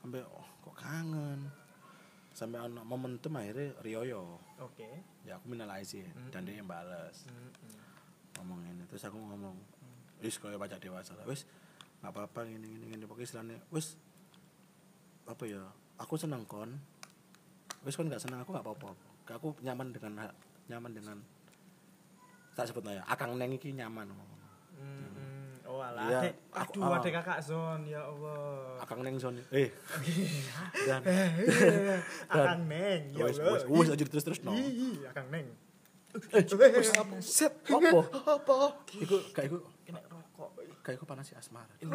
sampai oh, kok kangen sampai ono momentum akhirnya Rioyo. Oke. Ya aku minal aizin dan dia yang balas ngomong ini terus aku ngomong wis kaya baca dewasa lah. Wis nggak apa-apa gini gini gini. Pokoknya istilahnya wis apa ya aku seneng kon. Wis kon nggak seneng aku nggak apa-apa. Aku nyaman dengan nyaman dengan tak sebut ya akang neng iki nyaman. Hmm, oh alah. Iya, Dek, aku- aduh, ah. ada kakak Zon, ya Allah. akang neng zone eh dan Akang Neng, ya Allah. wis aja terus terus no Ih, Akang Neng. eh apa Set. apa Apa? iku kayak iku Kena rokok. kayak iku panas si asmara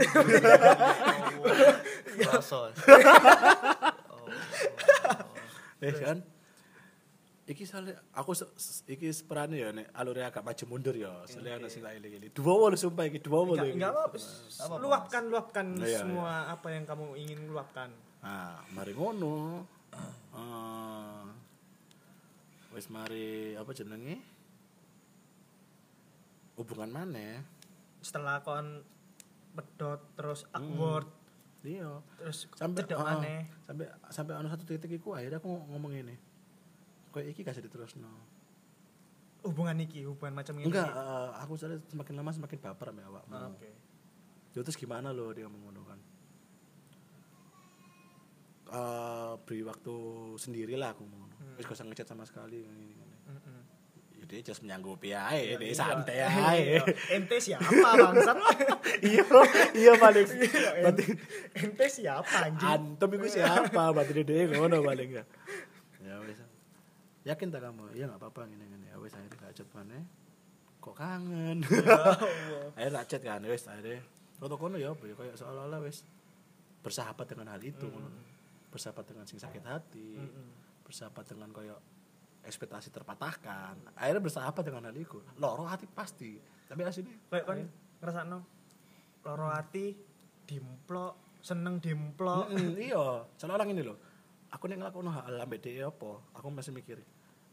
Rasul. eh kan iki soalnya aku iki seperane ya nek alure agak maju mundur ya soalnya ana sing lain iki dua wolu sumpah iki dua wolu Enggak, apa-apa. Luapkan, luapkan Iya, iya. semua apa yang kamu ingin luapkan. nah mari ngono. Eh, wis mari apa jenenge? Hubungan mana Setelah kon pedot terus awkward iya. terus sampai ah, maneh. sampai sampai ana satu titik iku akhirnya aku ngomong ini kayak iki kasih diterusno Hubungan iki, hubungan macam ini. enggak eh, aku soalnya semakin lama semakin baper sama awakmu Ah, Oke. Ya, terus gimana loh dia ngono kan Eh, beri waktu sendiri lah aku ngomong Hmm. wis gak usah ngechat sama sekali gini. Mm-mm. Ya, dia just menyanggupi ae dia Iya. santai Iya. ae Ente siapa bangsat? iya iya paling berarti Ente siapa anjing? antem itu siapa berarti dia ngono paling ya ya yakin tak kamu? Iya nggak apa-apa gini gini. Ya wis akhirnya gak chat mana kok kangen? Akhirnya tak chat kan wis akhirnya. Foto kono ya apa ya kayak seolah-olah wis bersahabat dengan hal itu ngono. bersahabat dengan sing sakit hati. Mm-mm. bersahabat dengan kayak ekspektasi terpatahkan. Akhirnya bersahabat dengan hal itu. Loro hati pasti. Tapi aslinya Kayak kan ngrasakno loro ati dimplok, seneng dimplok. Mm, iya. Soalnya orang ini loh aku nih ngelakuin hal ambek dia apa aku masih mikir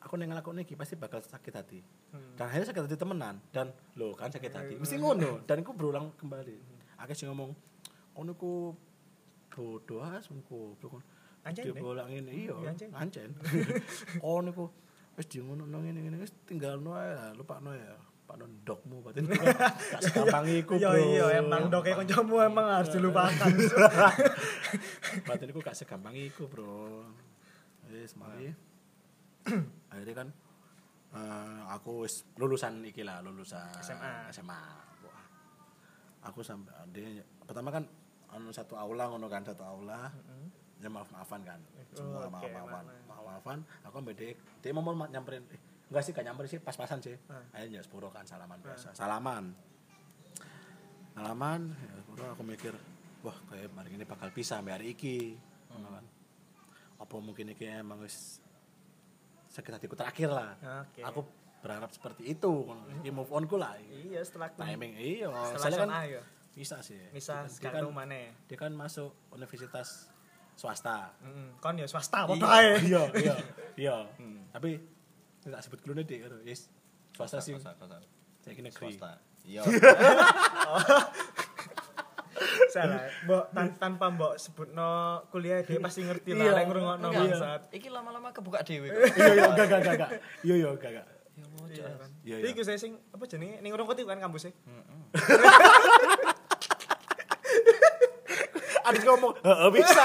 aku nih ngelakuin ini pasti bakal sakit hati. Hmm. dan akhirnya sakit hati temenan. Dan lo kan sakit hati. Mesti ngono. Dan aku berulang kembali. Akhirnya sih ngomong ngono ku bodoh as ku Anjing, dia Nek. bolang ini iya Iya, anjing. ancen. Oh niku wis di ngono nang ngene ngene. Wis tinggal no ya lupa no ya. Pak non dokmu berarti gak segampang iku Iya bro. iya emang doke kancamu emang harus dilupakan. Batin iku gak segampang iku, Bro. Wis mari. Akhirnya kan eh, aku lulusan iki lah, lulusan SMA. SMA. Wah. Aku sampai dia pertama kan anu satu aula ngono kan satu aula. Ya maaf maafan kan. Semua Oke, maaf maafan. Maaf maafan. Aku ambil dia, dia mau mau nyamperin. Eh, enggak sih, gak nyamperin sih, pas-pasan sih. Ah. Akhirnya sepuro kan salaman biasa. Salaman. Salaman, ya sepuro aku mikir wah kayak hari ini bakal sampai hari iki kan apa mungkin iki emang wis sakit hatiku terakhir lah Oke. aku berharap seperti itu ngono. iki move on ku lah. Iya, setelah timing iya Setelah soalnya kan ya. bisa sih Bisa dia kan, sekarang mana? dia kan masuk universitas swasta Heeh. Kon ya swasta apa iya iya iya iya tapi tidak sebut dulu deh yes swasta sih saya negeri Swasta. Iya. Salah. Mbok tan- tanpa mbok sebutno kuliah dia pasti ngerti Iya. lah lek ngrungokno Enggak, bangsat. Iki lama-lama kebuka dhewe kok. iya iya enggak enggak enggak enggak iya iya enggak enggak Ya Iya kan. Iya, Iki iya. saya sing apa jenenge ning urung koti kan kampusnya. ada juga ngomong heeh bisa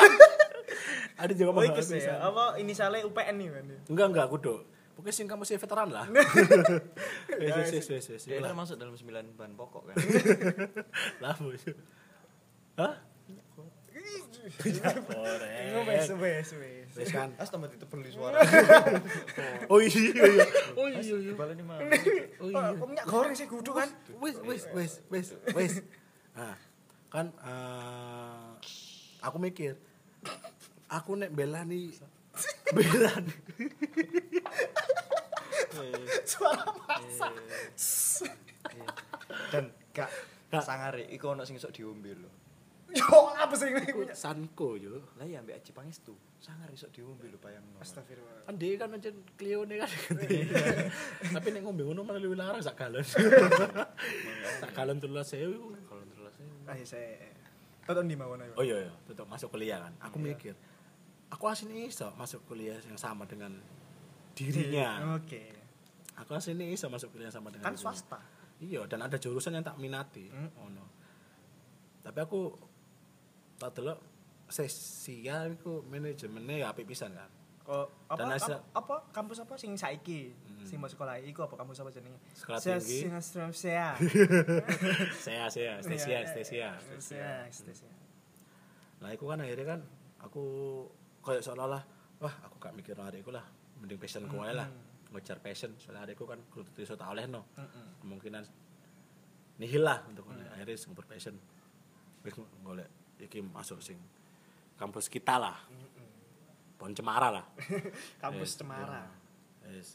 ada juga Oh ngomong iki "Heeh, sih bisa ya. Apa inisialnya UPN nih kan. enggak enggak aku do pokoknya sing kamu sih veteran lah wes wes wes wes Dia masuk dalam 9 bahan pokok kan. lah bos hah wes wes wes. wes kan As tambah ditebeli suara. oh iya iya oh iya iya Baleni mah. oh iya kok minyak goreng sih kudu kan. wes wes wes wes wes nah kan eh, aku mikir aku nek bela nih bela nih Suara masak. Dan gak Gak. sangare iku ono sing sok diombe lho. Yo apa sih ini? sanko yo Lah ya ambek Aji Pangestu. Sangar iso diombe lho bayangno. Astagfirullah. kan dia kan aja Clio nih kan tapi nek ngombe ngono malah lebih larang sak galon sak galon tulas sewu Kalau terus Ayo saya. Tonton di mawon ayo. oh iya iya tetap masuk kuliah kan aku mikir aku asli iso masuk kuliah yang sama dengan dirinya Oke. aku asli iso masuk kuliah yang sama dengan Kan swasta. iya dan ada jurusan yang tak minati oh no tapi aku tak delok sesial iku manajemennya ya apik pisan kan. Oh, apa, Dan apa, asal- apa kampus apa sing saiki? Hmm. sing mau sekolah iku apa kampus apa jenenge? Sekolah tinggi. sing astrom saya saya saya stesia stesia Stesia Stesia Nah, iku kan akhirnya kan aku kayak seolah-olah wah aku gak mikir adikku lah mending passion ku lah ngejar passion. Soalnya adikku kan kudu iso tak oleh no. Kemungkinan nihil lah untuk oleh akhirnya sing passion wis golek iki masuk sing kampus kita lah Pon Cemara lah kampus Yes, Cemara iya. Yes.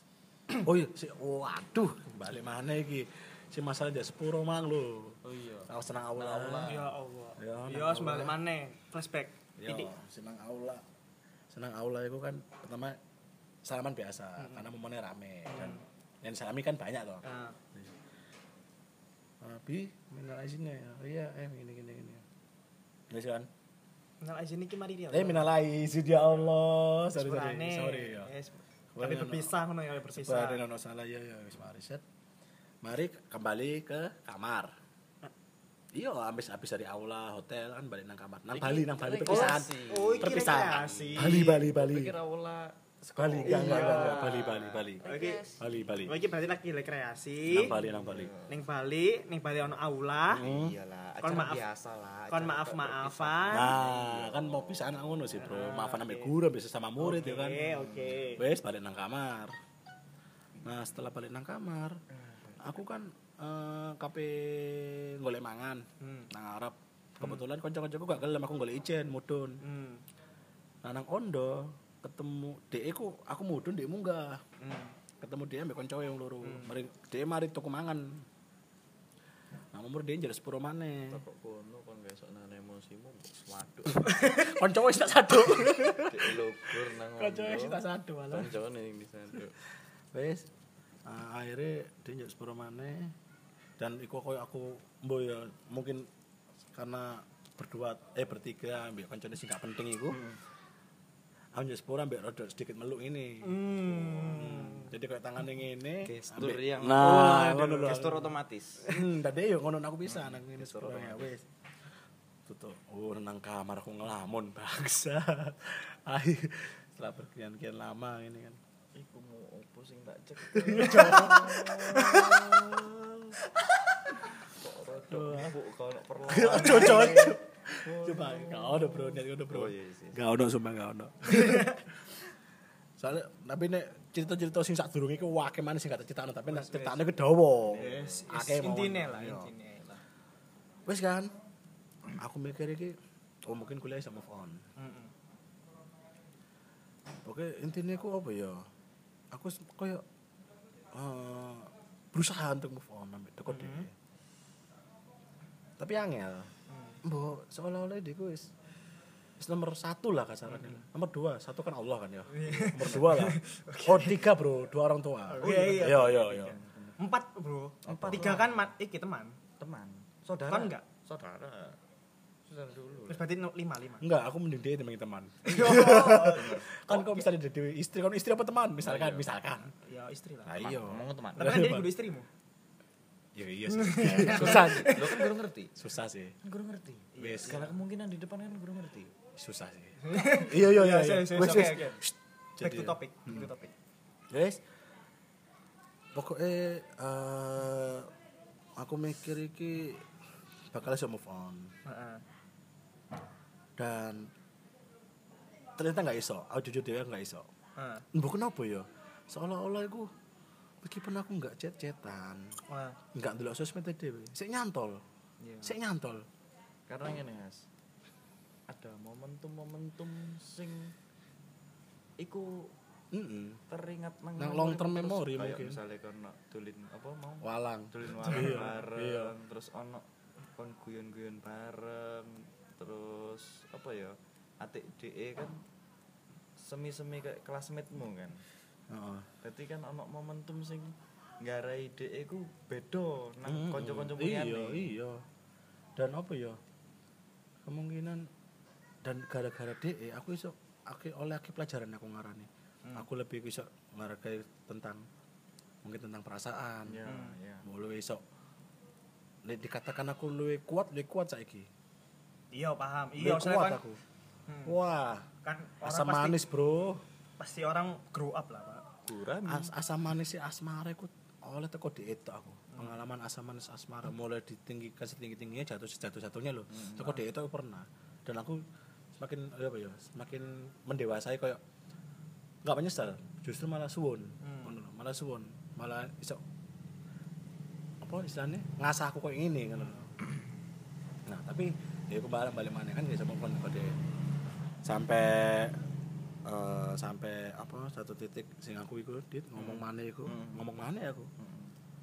oh iya si waduh balik mana iki si masalah dia sepuro mang lo Oh iya. aku senang aula ya Allah Ya, ya nang sembalik aula. mana flashback ini senang aula. Senang aula itu kan pertama salaman biasa karena momennya rame dan yang salami kan banyak toh. Nah, Ah, bi, minal izinnya ya. Oh iya, eh gini gini gini. Yes kan? kenal aja nih mari dia Eh minal izin ya Allah. Sorry sorry. Sorry ya. Tapi berpisah ngono ya berpisah Sebenarnya nono salah ya ya wis mari set. Mari kembali ke kamar. Iya, habis habis dari aula hotel kan balik nang kamar. Nang Iki Bali, nang Bali perpisahan. oh iki Perpisahan. Bali, Bali, Bali. Pikir aula Bali, enggak, enggak, enggak, enggak. Bali, Bali, Bali. Oke. Bali, Bali. Iki berarti lagi rekreasi. Nang Bali, nang Bali. Ning Bali, ning Bali ono aula. Iyalah, Kon acara maaf. biasa lah. Kon acara maaf-maafan. Nah, kan mau pisahan ngono sih, Bro. Maafan ambek guru bisa sama murid ya kan. Oke, oke. Wes balik nang kamar. Nah, setelah balik nang kamar, aku kan eh kape golek mangan Hmm. nang Arab. Kebetulan kanca-kancaku gak gelem aku golek ijen mudun. Hmm. Nah, nang Ondo ketemu DE ku aku mudun DE munggah. Hmm. Ketemu DE ambek kanca yang loro. Mari DE mari tuku mangan. Nah, umur DE jelas sepuro maneh. Kok kono kon gak sok nang emosimu swaduk. Kanca wis tak sadu. Dek logor nang. Kanca wis tak sadu malah. Kanca ning di sana. wes uh, akhirnya dia nyok sepuro maneh dan iku koyo aku mbo ya mungkin karena berdua eh bertiga ambek kancane sing gak penting iku aku nyok sepuro ambek rada sedikit meluk ini Hmm. jadi kayak tangannya ngene Gestur ambek- yang nah ngono lho. gestur otomatis. Hmm, tadi yo ngono aku bisa nang ngene sepuro ya wes tutup oh nang kamar aku ngelamun bangsa. Ayo setelah berkian-kian lama ini kan. Iku mau opo sing tak cek. Kok rada empuk kalau perlu. Coba gak ono bro, niat ngono bro. Oh, iya, iya. Gak ono sumpah gak ono. Soalnya tapi nek cerita-cerita sing sadurunge iku wake maneh sing gak tak critakno, tapi nek critakne kedawa. Yes, Akeh intine lah, Iya. intine lah. Wis kan. Aku mikir iki oh mungkin kuliah bisa move on Heeh. oke intinya aku apa ya aku kayak eh, berusaha untuk move on sampai teko Mhm. dhewe. tapi angel mbok seolah-olah dia wis wis nomor satu lah kasarannya nomor dua satu kan Allah kan ya. Nomor dua lah. Oh tiga bro. Dua orang tua. Oh, iya, iya. iya iya iya. Empat, Bro. Empat. Tiga kan mat iki teman. teman. Saudara. Kan enggak? saudara. Saudara dulu. Terus berarti no- lima lima. enggak aku mending dia teman. Teman kan kok misalnya jadi istri kan istri apa teman? Misalkan iya. misalkan. Ya istri lah. nah iya. Ngomong teman. Tapi kan dia kudu istrimu. iya iya sih susah sih lo kan baru ngerti susah sih baru ngerti Wes. segala kemungkinan di depan kan baru ngerti susah sih iya iya iya Ya, iya. serius. Wes, Oke, wes. Back to topic. Back to topic. Guys, pokoknya eh aku mikir iki bakal iso move on dan ternyata nggak iso. Aku jujur dia nggak iso. Heeh. Mbok kenapa ya? Seolah-olah aku meskipun aku nggak chat-chatan, nggak ndelok sosmed dhewe, sik nyantol. Iya. Sik nyantol. karena ngene Mas ada momentum-momentum sing iku Heeh. teringat nang Nang long term memory kayak mungkin. misalnya kono tulin apa mau Walang. tulin walang Iya, bareng iya. terus ono kon guyon-guyon bareng terus apa ya atik DE kan semi-semi kayak classmate-mu kan Heeh. berarti kan ono momentum sing nggarai DE ku beda nang Mm-mm. kanca-kanca iya iya dan apa ya kemungkinan dan gara-gara DE aku iso aku oleh aki pelajaran aku ngarani Hmm. aku lebih iso ngargai tentang mungkin tentang perasaan ya Hmm. ya mau luwih iso dikatakan aku luwih kuat luwih kuat saiki Iya paham. Iya, kuat kan aku Hmm. wah kan orang asam pasti, manis bro pasti orang grow up lah, Kurang As, asam manis si asmara aku oleh teko di itu aku. Pengalaman asam manis asmara mulai ditinggikan setinggi tingginya jatuh sejatuh jatuhnya loh teko di itu aku pernah. Dan aku semakin apa ya semakin mendewasai kayak nggak menyesal justru malah suwon Hmm. Malah suwon malah iso apa istilahnya? Ngasah aku kayak gini kan nah tapi ya aku balik balik mana kan move on kode. Sampai eh, sampai apa satu titik sing aku iku dit ngomong mana iku. Hmm. ngomong mana ya aku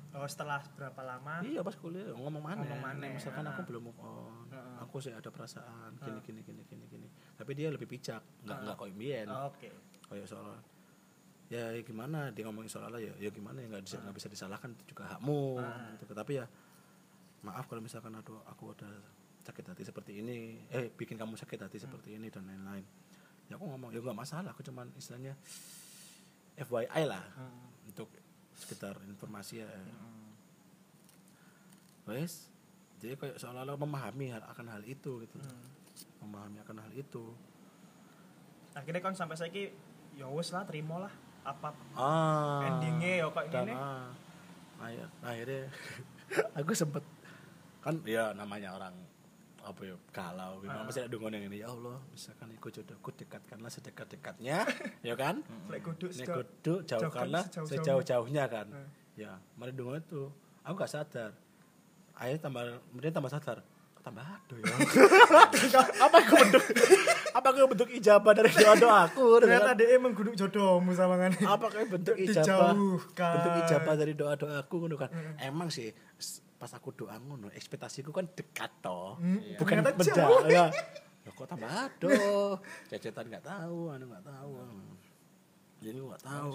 Oh, setelah berapa lama? iya pas kuliah ngomong mana Ngomong maneh, misalkan ah. aku belum move on Heeh. aku sih ada perasaan gini gini gini gini gini. Tapi dia lebih bijak nggak nggak kayak mbien. Oh, Oke. kayak soal ya, ya gimana dia ngomongin soal ya ya gimana ya nggak bisa nggak bisa disalahkan itu juga hakmu gitu. tapi ya maaf kalau misalkan aduh aku udah sakit hati seperti ini eh bikin kamu sakit hati seperti ini dan lain-lain ya aku ngomong ya nggak masalah aku cuman istilahnya FYI lah Hmm. untuk sekitar informasi ya wes jadi kayak seolah-olah memahami hal, akan hal itu gitu Hmm. memahami akan hal itu Akhirnya kan sampai saiki ya wis lah terima lah apa ah endingnya ya dan gini. ah, akhir, akhirnya aku sempet kan ya namanya orang apa ya galau gitu. Ah. masih ada yang ini ya Allah misalkan ikut jodohku dekatkanlah sedekat dekatnya ya kan? Kudu Nek kudu jauhkanlah sejauh-jauhnya. sejauh jauhnya kan? Hmm. ya mari dungan itu. Aku gak sadar. Akhirnya tambah kemudian tambah sadar. Tambah aduh ya. Apa aku bentuk apa aku bentuk ijabah dari doa doaku Ternyata dia emang kudu jodohmu sama kan. apa kayak bentuk ijabah? Bentuk ijabah dari doa doaku ngono kan? Emang sih pas aku doa ngono ekspektasiku kan dekat toh. Hmm, bukan ternyata beda jauh. ya. Loh, kok tambah aduh cecetan nggak tahu anu nggak tahu. Jadi nggak tahu.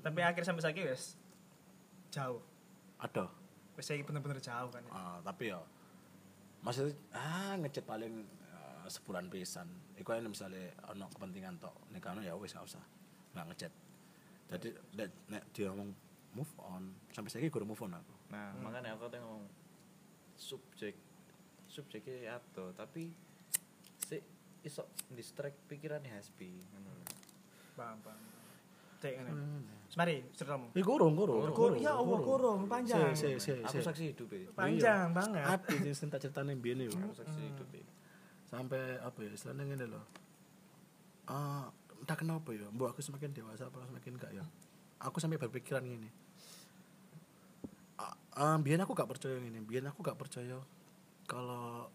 Tapi akhir sampai saiki wis jauh. ada Wis saiki bener-bener jauh kan. Ah, tapi ya maksudnya ah ngechat paling ah, sebulan pisan. Iku kan misalnya ono kepentingan tok. Nek anu ya wis gak usah. Nggak ngechat jadi nek, nek dia ngomong move on sampai saya gue move on aku Nah, makanya aku tuh ngomong subjek subjeknya atau tapi si iso distract pikirannya hasbi ngono lho. Paham, paham. Cek ngene. Mari ceritamu. Eh gurung gurung. Kur- ya Allah, kurung panjang. Si si si. Aku saksi hidup ya. Panjang banget. Api sing tak ceritane mbiyen yo. Aku saksi hidup ya. Sampai apa ya istilahnya ngene lho. Ah, entah kenapa ya, mbok aku semakin dewasa apa semakin enggak ya. Aku sampai berpikiran gini. Ah, biyen aku gak percaya gini, biyen aku gak percaya kalau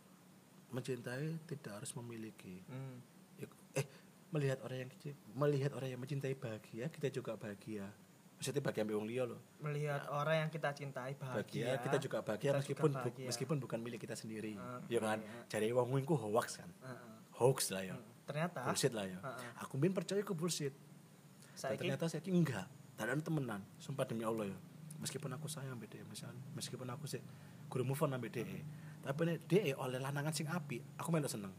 mencintai tidak harus memiliki. Hmm. Ya, eh melihat orang yang kecil melihat orang yang mencintai bahagia kita juga bahagia. Maksudnya bahagia ambil wong liya loh. Melihat orang yang kita cintai bahagia, bahagia kita juga bahagia kita meskipun juga bu- bahagia. meskipun bukan milik kita sendiri. Ah, ya kan? iya. jadi wong ku hoax kan? Heeh. hoax lah ya. Hmm. ternyata? Bullshit lah ya. Heeh. aku bin percaya ke bullshit. Saiki? Ternyata saya enggak. Ada temenan. Sumpah demi Allah ya meskipun aku sayang dia misalnya meskipun aku sih guru move on ambek dia. Tapi nek dia oleh lanangan sing api aku malah seneng.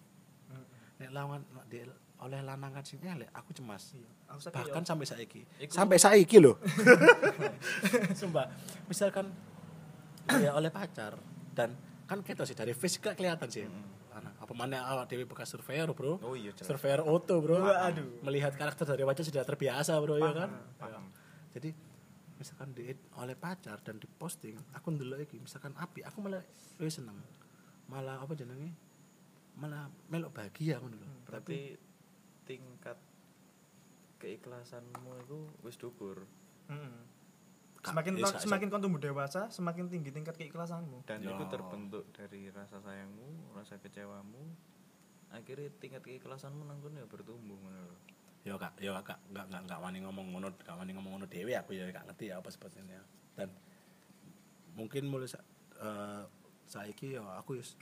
Hmm. nek lawan dia oleh lanangan sing elek aku cemas. Iya. Aku bahkan yo- sampai saiki. Iku- sampai saiki loh sumpah. Misalkan ya oleh pacar dan kan kita sih dari fisik kelihatan sih. Anak, apa mana awak dewi bekas surveyor bro? Oh iya, surveyor auto bro. Waduh. melihat karakter dari wajah sudah terbiasa bro ya kan? Paham. jadi misalkan di oleh pacar dan diposting aku ndelok iki misalkan api aku malah lebih seneng malah apa jenenge malah melok bahagia ngono lho Berarti tingkat keikhlasanmu itu wis dhuwur Mm-mm. Kak, Semakin yes, Kak, semakin kau tumbuh dewasa, semakin tinggi tingkat keikhlasanmu. dan Ya. itu terbentuk dari rasa sayangmu, rasa kecewamu. Akhirnya tingkat keikhlasanmu nang kono ya bertumbuh lho. Ya kak. Ya kak. Nggak nggak nggak wani ngomong ngono nggak wani ngomong ngono dewe aku ya gak ngerti ya apa sebetulnya. Dan mungkin mulai sa eh, saiki ya aku wis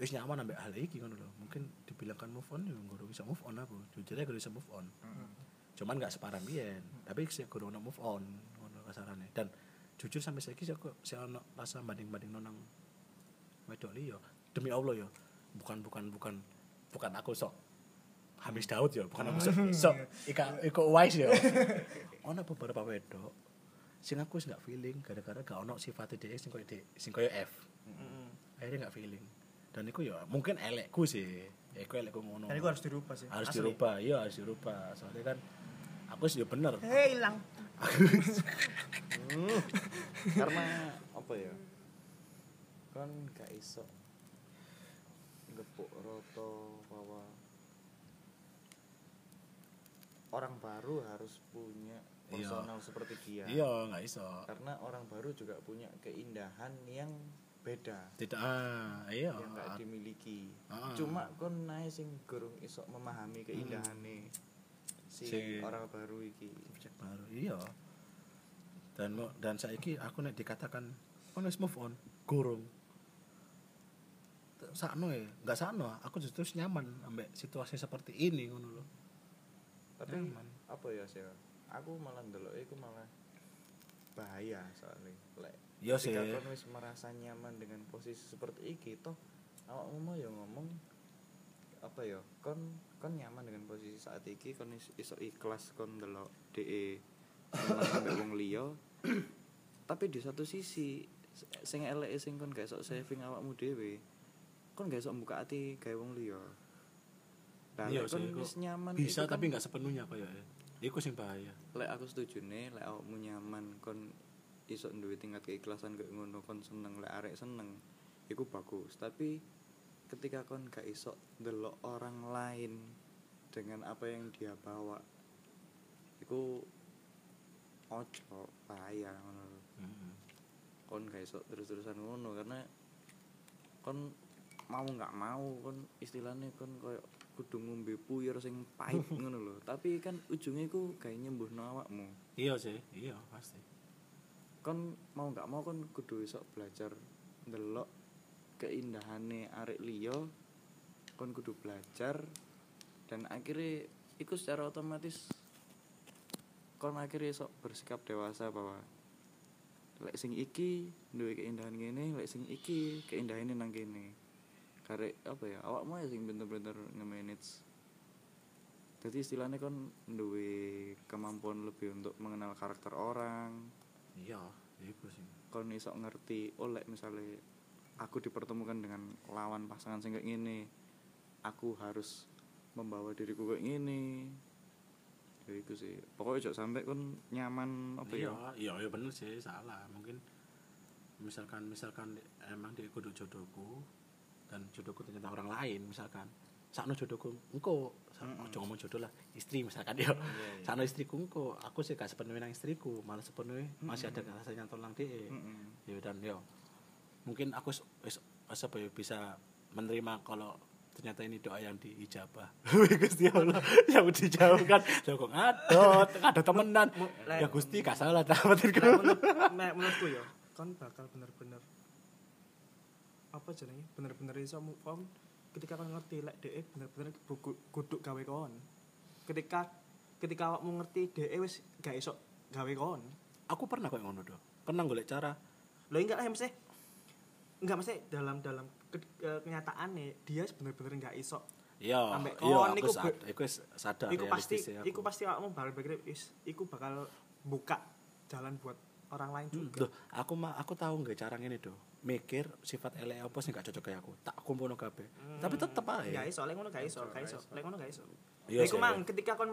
wis nyaman ambek hal iki ngono lho. Mungkin dibilangkan move on ya gak bisa move on aku. Jujur aja gak bisa move on. Cuman gak separah biyen tapi sih kudu ono move on ngono kasarane. Dan jujur sampai saiki aku sih ono rasa banding-banding nang wedok liya demi Allah ya bukan bukan bukan bukan aku sok Hamis Daud ya bukan aku sok sok ika iko wise ya. Ono beberapa wedok sing aku wis gak feeling gara-gara gak ono sifat dia sing koyo D- sing koyo F. Akhirnya gak feeling. Dan iku ya mungkin elekku sih. Ya iku elekku ngono. Dan itu harus dirubah sih. harus Asli. dirubah iya harus dirubah. Soalnya kan aku sih ya bener. Hei, hilang. karena apa ya? Kan gak iso gepuk roto bahwa orang baru harus punya Iya. personal seperti dia. Iya nggak iso. Karena orang baru juga punya keindahan yang beda. Tidak ah iya. Yang gak dimiliki. Ah. cuma kon nae sing gurung iso memahami keindahannya si Si- orang baru iki. subjek baru iya. Dan dan saiki aku nek dikatakan on wis move on. Gurung sakno ya? Nggak sakno aku justru nyaman ambek situasi seperti ini ngono loh tapi Nyaman. apa ya sih aku malah ndelok iku malah bahaya soalnya. Lek iya sih. kon wis merasa nyaman dengan posisi seperti iki toh awakmu mau ya ngomong apa ya kon kon nyaman dengan posisi saat iki kon is- iso ikhlas kon ndelok DE ambek wong liya. Tapi di satu sisi sing elek sing kon gak iso saving awakmu dhewe kon gak iso buka hati gawe wong liya Nah, Iya kok wis nyaman bisa iku tapi kan- nggak sepenuhnya kayak iku sing bahaya lek aku setuju nih lek awakmu nyaman kon iso duwe tingkat keikhlasan kayak ngono kon seneng lek arek seneng iku bagus tapi ketika kon gak iso delok orang lain dengan apa yang dia bawa iku ojo bahaya ngono lho. Mm-mm. kon gak iso terus-terusan ngono karena kon mau nggak mau kon istilahnya kon koyo kudu ngombe puyer sing pahit ngono lho. Tapi kan ujungnya iku gawe nyembuhno awakmu. Iya sih iya pasti. Kon mau nggak mau kon kudu iso belajar ndelok keindahane arek liya kon kudu belajar dan akhirnya iku secara otomatis kon akhirnya iso bersikap dewasa bahwa lek sing iki duwe keindahan ngene lek sing iki keindahane nang kene karek apa ya awakmu ya sing bener-bener nge-manage. Jadi istilahnya kon duwe kemampuan lebih untuk mengenal karakter orang. Iya iku sih. Kon iso ngerti oh lek misalnya aku dipertemukan dengan lawan pasangan sing kayak gini aku harus membawa diriku kayak gini ya itu sih. Pokoknya jok sampai kon nyaman apa iya ya iya iya bener sih salah. Mungkin misalkan misalkan emang dia kudu jodohku dan jodohku ternyata orang lain misalkan. Sakno jodohku engko. Sa- ojo ngomong jodoh lah istri misalkan ya sakno istriku engko. Aku sih gak sepenuhnya nang istriku malah sepenuhnya masih ada rasa nyantol nang dia Mm-mm. ya dan yo mungkin aku apa ya bisa menerima kalau ternyata ini doa yang diijabah. Gusti Allah yang dijauhkan. Ya kok ngadot? Ngadot temenan. Ya Gusti gak salah mek menurutku ya kon bakal bener-bener apa jenenge? Bener-bener iso move on ketika kon ngerti lek dhek bener-bener kudu gawe kon. Ketika ketika awakmu ngerti dhek wis gak iso gawe kon. Aku pernah kok ngono do pernah golek cara. Lo enggak lah mesti enggak mesti dalam dalam ke- kenyataannya dia bener-bener enggak iso iya iya aku sad- wis sadar iku pasti realistis ya iku pasti awakmu bakal pikir is iku bakal buka jalan buat orang lain Hmm, juga. Aku mah aku tahu nggak cara ini do mikir sifat elek apa sih nggak cocok kayak aku tak kumpulno kabeh tapi tetep aja Gak iso, lek ngono gak iso, gak iso, lek ngono gak iso. Iya Iku sih, mang iya. ketika kon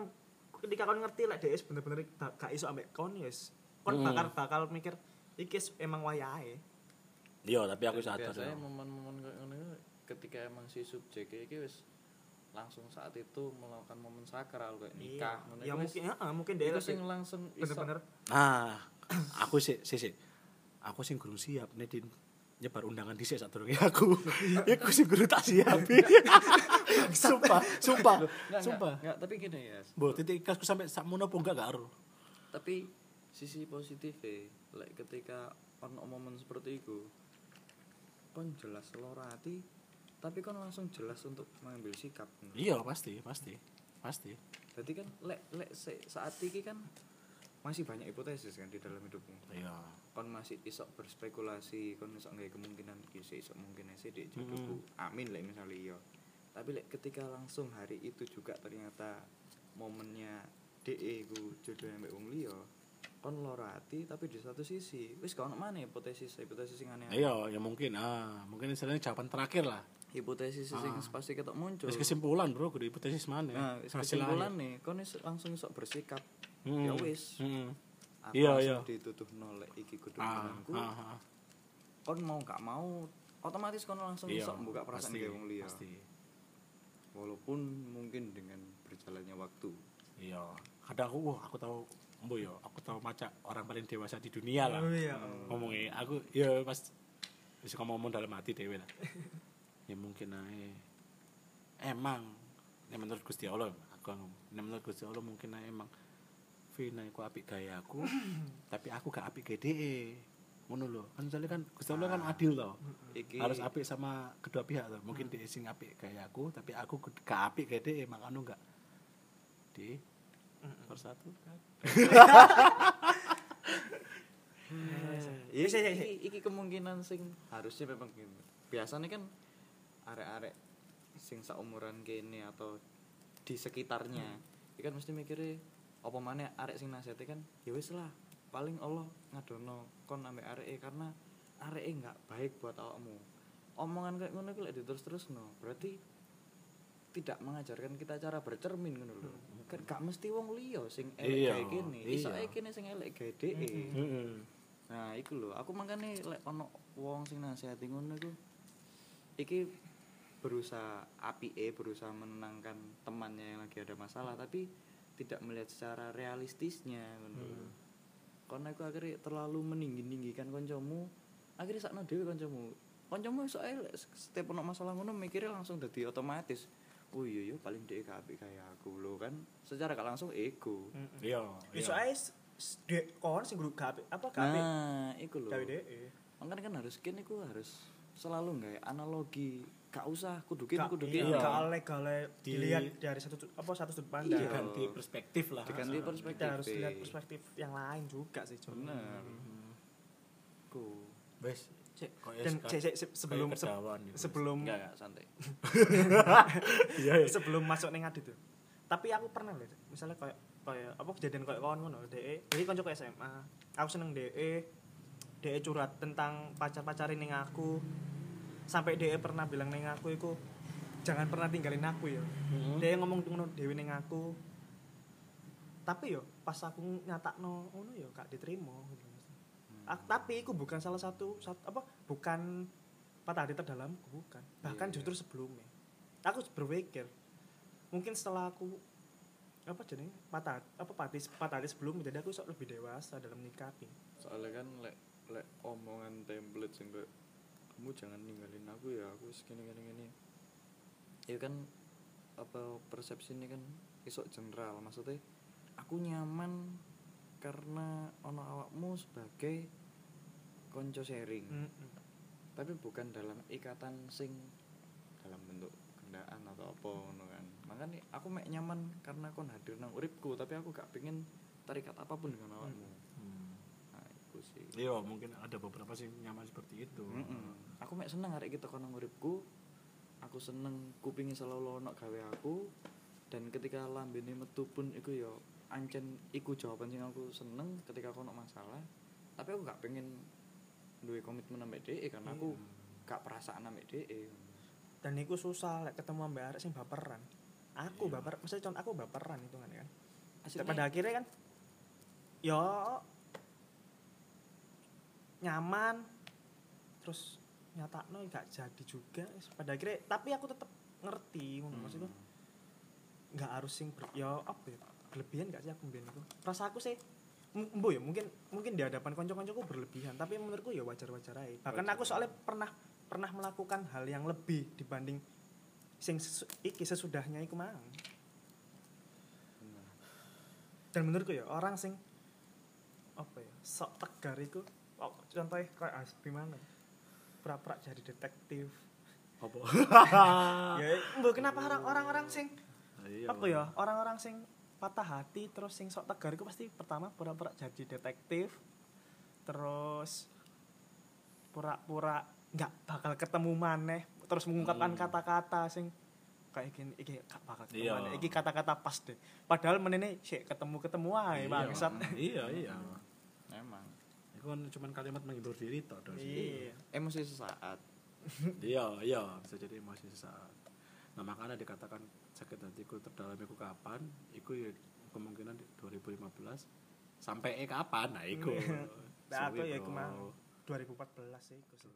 ketika kon ngerti lek dhek wis bener-bener gak iso ambek kon ya wis. Kon Hmm. bakal bakal mikir iki emang wayahe. iya tapi aku sadar biasanya ya. momen-momen kayak ngono ketika emang si subjek iki wis langsung saat itu melakukan momen sakral kayak nikah ngono Ya mungkin heeh, mungkin lebih sing langsung bener-bener nah aku sih sih sih aku sing gurung siap nih di nyebar undangan di saat durunge aku aku sing gurung tak siap sumpah sumpah enggak, sumpah enggak, tapi gini ya Bo, titik kasku sampai sakmono apa enggak gak ero. tapi sisi positif like ketika ono momen seperti itu kon jelas loro hati tapi kon langsung jelas untuk mengambil sikap Iya, pasti, pasti. Pasti. jadi kan lek lek se- saat ini kan masih banyak hipotesis kan di dalam hidupmu. Iya. kon masih isok berspekulasi kon isok nggak kemungkinan bisa isok mungkin sih di jodohku amin lah misalnya iya. Tapi lek ketika langsung hari itu juga ternyata momennya DE ku jodoh yang wong liya kon loro hati tapi di satu sisi. Wis kau mana hipotesis hipotesis yang aneh Iya, ya mungkin ah, mungkin istilahnya jawaban terakhir lah. hipotesis sing Ah. pasti ketok muncul. Wis kesimpulan, Bro, kudu hipotesis mana? nah kesimpulan nih kon langsung isok bersikap Hmm. ya wis Hmm. aku Iya, iya. dituduh nolek iki kudu Ah, ah, ah. kon mau gak mau otomatis kon langsung Iya, bisa membuka perasaan pasti, kayak wong liya Pasti. walaupun mungkin dengan berjalannya waktu Iya. Kadang aku, wah, aku tahu Mbo yo, aku tahu maca orang paling dewasa di dunia lah. Oh iya. Ngomongnya aku ya pas bisa ngomong dalam hati dewe lah. ya mungkin ae. Emang ini menurut Gusti Allah aku ngomong. Ini menurut Gusti Allah mungkin ae emang Vina iku apik gaya aku, tapi aku gak apik gaya DE. Ngono lho. Kan soalnya kan Gusti Allah kan adil toh. iki Harus apik sama kedua pihak toh. Mungkin DE sing apik gaya aku, tapi aku gak apik gaya DE, makanya enggak di persatu kan. ya, Iya, iya, iya. iki, kemungkinan sing harusnya memang gini biasanya kan arek-arek sing seumuran kene atau di sekitarnya Hmm. iki kan mesti mikirnya apa mana arek sing nasihati kan? Ya wis lah paling Allah ngadono kon ambek arek karena arek nggak baik buat awakmu. Omongan kayak ngono iku lek diterus-terus no berarti tidak mengajarkan kita cara bercermin ngono lho. Kan gak mesti wong liya sing elek Iya, kayak kene iya. iso ae kene sing elek kayak dhek. Heeh. Nah, iku lho, aku makane lek ono wong sing nasihati ngono iku iki berusaha apike, berusaha menenangkan temannya yang lagi ada masalah, tapi tidak melihat secara realistisnya lho. Karena aku akhirnya terlalu meninggi-ninggikan kancamu, akhirnya sakno dhewe kancamu. Kancamu iso ae lek setiap ono masalah ngono mikirnya langsung dadi otomatis. Oh iya yo paling gak apik kayak aku lho kan. Secara gak langsung ego. Iya. Iso iya. ae dhek kon sing guru gak apik- apa apik Nah, iku lho. gawe dhek. Makanya kan harus kini ku harus selalu nggak analogi gak usah kudu kini Gak kudu iya, gak oleh gak oleh Di- dilihat dari satu apa satu sudut pandang. Iya. ganti perspektif lah. diganti perspektif Kita harus lihat perspektif yang lain juga sih, Jon. bener ku Wes. Ya Dan cek, cek, se- sebelum se- gitu. sebelum enggak enggak santai Iya. iya. sebelum masuk ning adit tuh. Tapi aku pernah lho, misalnya kayak kayak apa kejadian kayak kawan ngono, DE, jadi kanca SMA. Aku seneng DE. DE curhat tentang pacar-pacarin ning aku. Sampai DE pernah bilang ning aku iku jangan pernah tinggalin aku ya. Mhm. Dia ngomong ngono dhewe ning aku. Tapi yo pas aku nyatakno ngono yo gak diterima gitu. Ak- tapi itu bukan salah satu, sat- apa bukan patah hati terdalamku bukan bahkan Iya. justru sebelumnya aku berpikir mungkin setelah aku apa jadi patah apa patah patah hati sebelumnya jadi aku sok lebih dewasa dalam menyikapi soalnya kan lek lek omongan template sing kamu jangan ninggalin aku ya aku segini gini gini ya kan apa persepsi ini kan isok general. Maksudnya aku nyaman karena ono awakmu sebagai konco sharing. Mm-mm. tapi bukan dalam ikatan sing dalam bentuk kendaan atau apa ngono kan. Makanya aku mek nyaman karena kon hadir nang uripku tapi aku gak pengen tarikat apa pun dengan awakmu. Hmm. Sih. Iya, mungkin ada beberapa sih nyaman seperti itu. Mm-mm. aku mek seneng arek kita kono uripku aku seneng kupingin selalu ono gawe aku. Dan ketika lambene metu pun iku yo ancen iku jawaban sing aku seneng ketika aku ono masalah. Tapi aku gak pengen duwe komitmen ambek DE karena aku gak perasaan ambek DE dan iku susah lek ketemu mbak arek sing baperan. Aku Iya. baper maksudnya contoh aku baperan itu kan. Kan pada akhirnya kan yo nyaman terus nyata no gak jadi juga. Pada akhirnya tapi aku tetap ngerti Hmm. maksudku nggak harus sing ber, ya apa ya berlebihan gak sih aku mbien itu? Rasa aku sih mbo ya mungkin mungkin di hadapan konco-koncoku berlebihan tapi menurutku ya wajar-wajar aja. Bahkan Wajar. aku soalnya pernah pernah melakukan hal yang lebih dibanding sing sesu- iki sesudahnya iku mang. Dan menurutku ya orang sing apa ya sok tegar iku oh, contohnya kayak Asbi mana pura-pura jadi detektif Apa? ya mbok kenapa orang- orang-orang sing Iya. apa ya orang-orang sing patah hati terus sing sok tegar itu pasti pertama pura-pura jadi detektif terus pura-pura nggak bakal ketemu maneh terus mengungkapkan Hmm. kata-kata sing kayak gini iki gak bakal ketemu Iya. maneh iki kata-kata pas deh padahal menene sih ketemu ketemu ae Iya. bangsat Iya, iya. Itu kan cuma kalimat menghibur diri toh. Iya emosi sesaat iya, iya, bisa jadi emosi sesaat. Nah, makanya dikatakan sakit hatiku terdalam iku kapan? Iku ya kemungkinan di 2015 sampai eh kapan? Nah, iku. Nah, aku ya mau. 2014 sih iku sih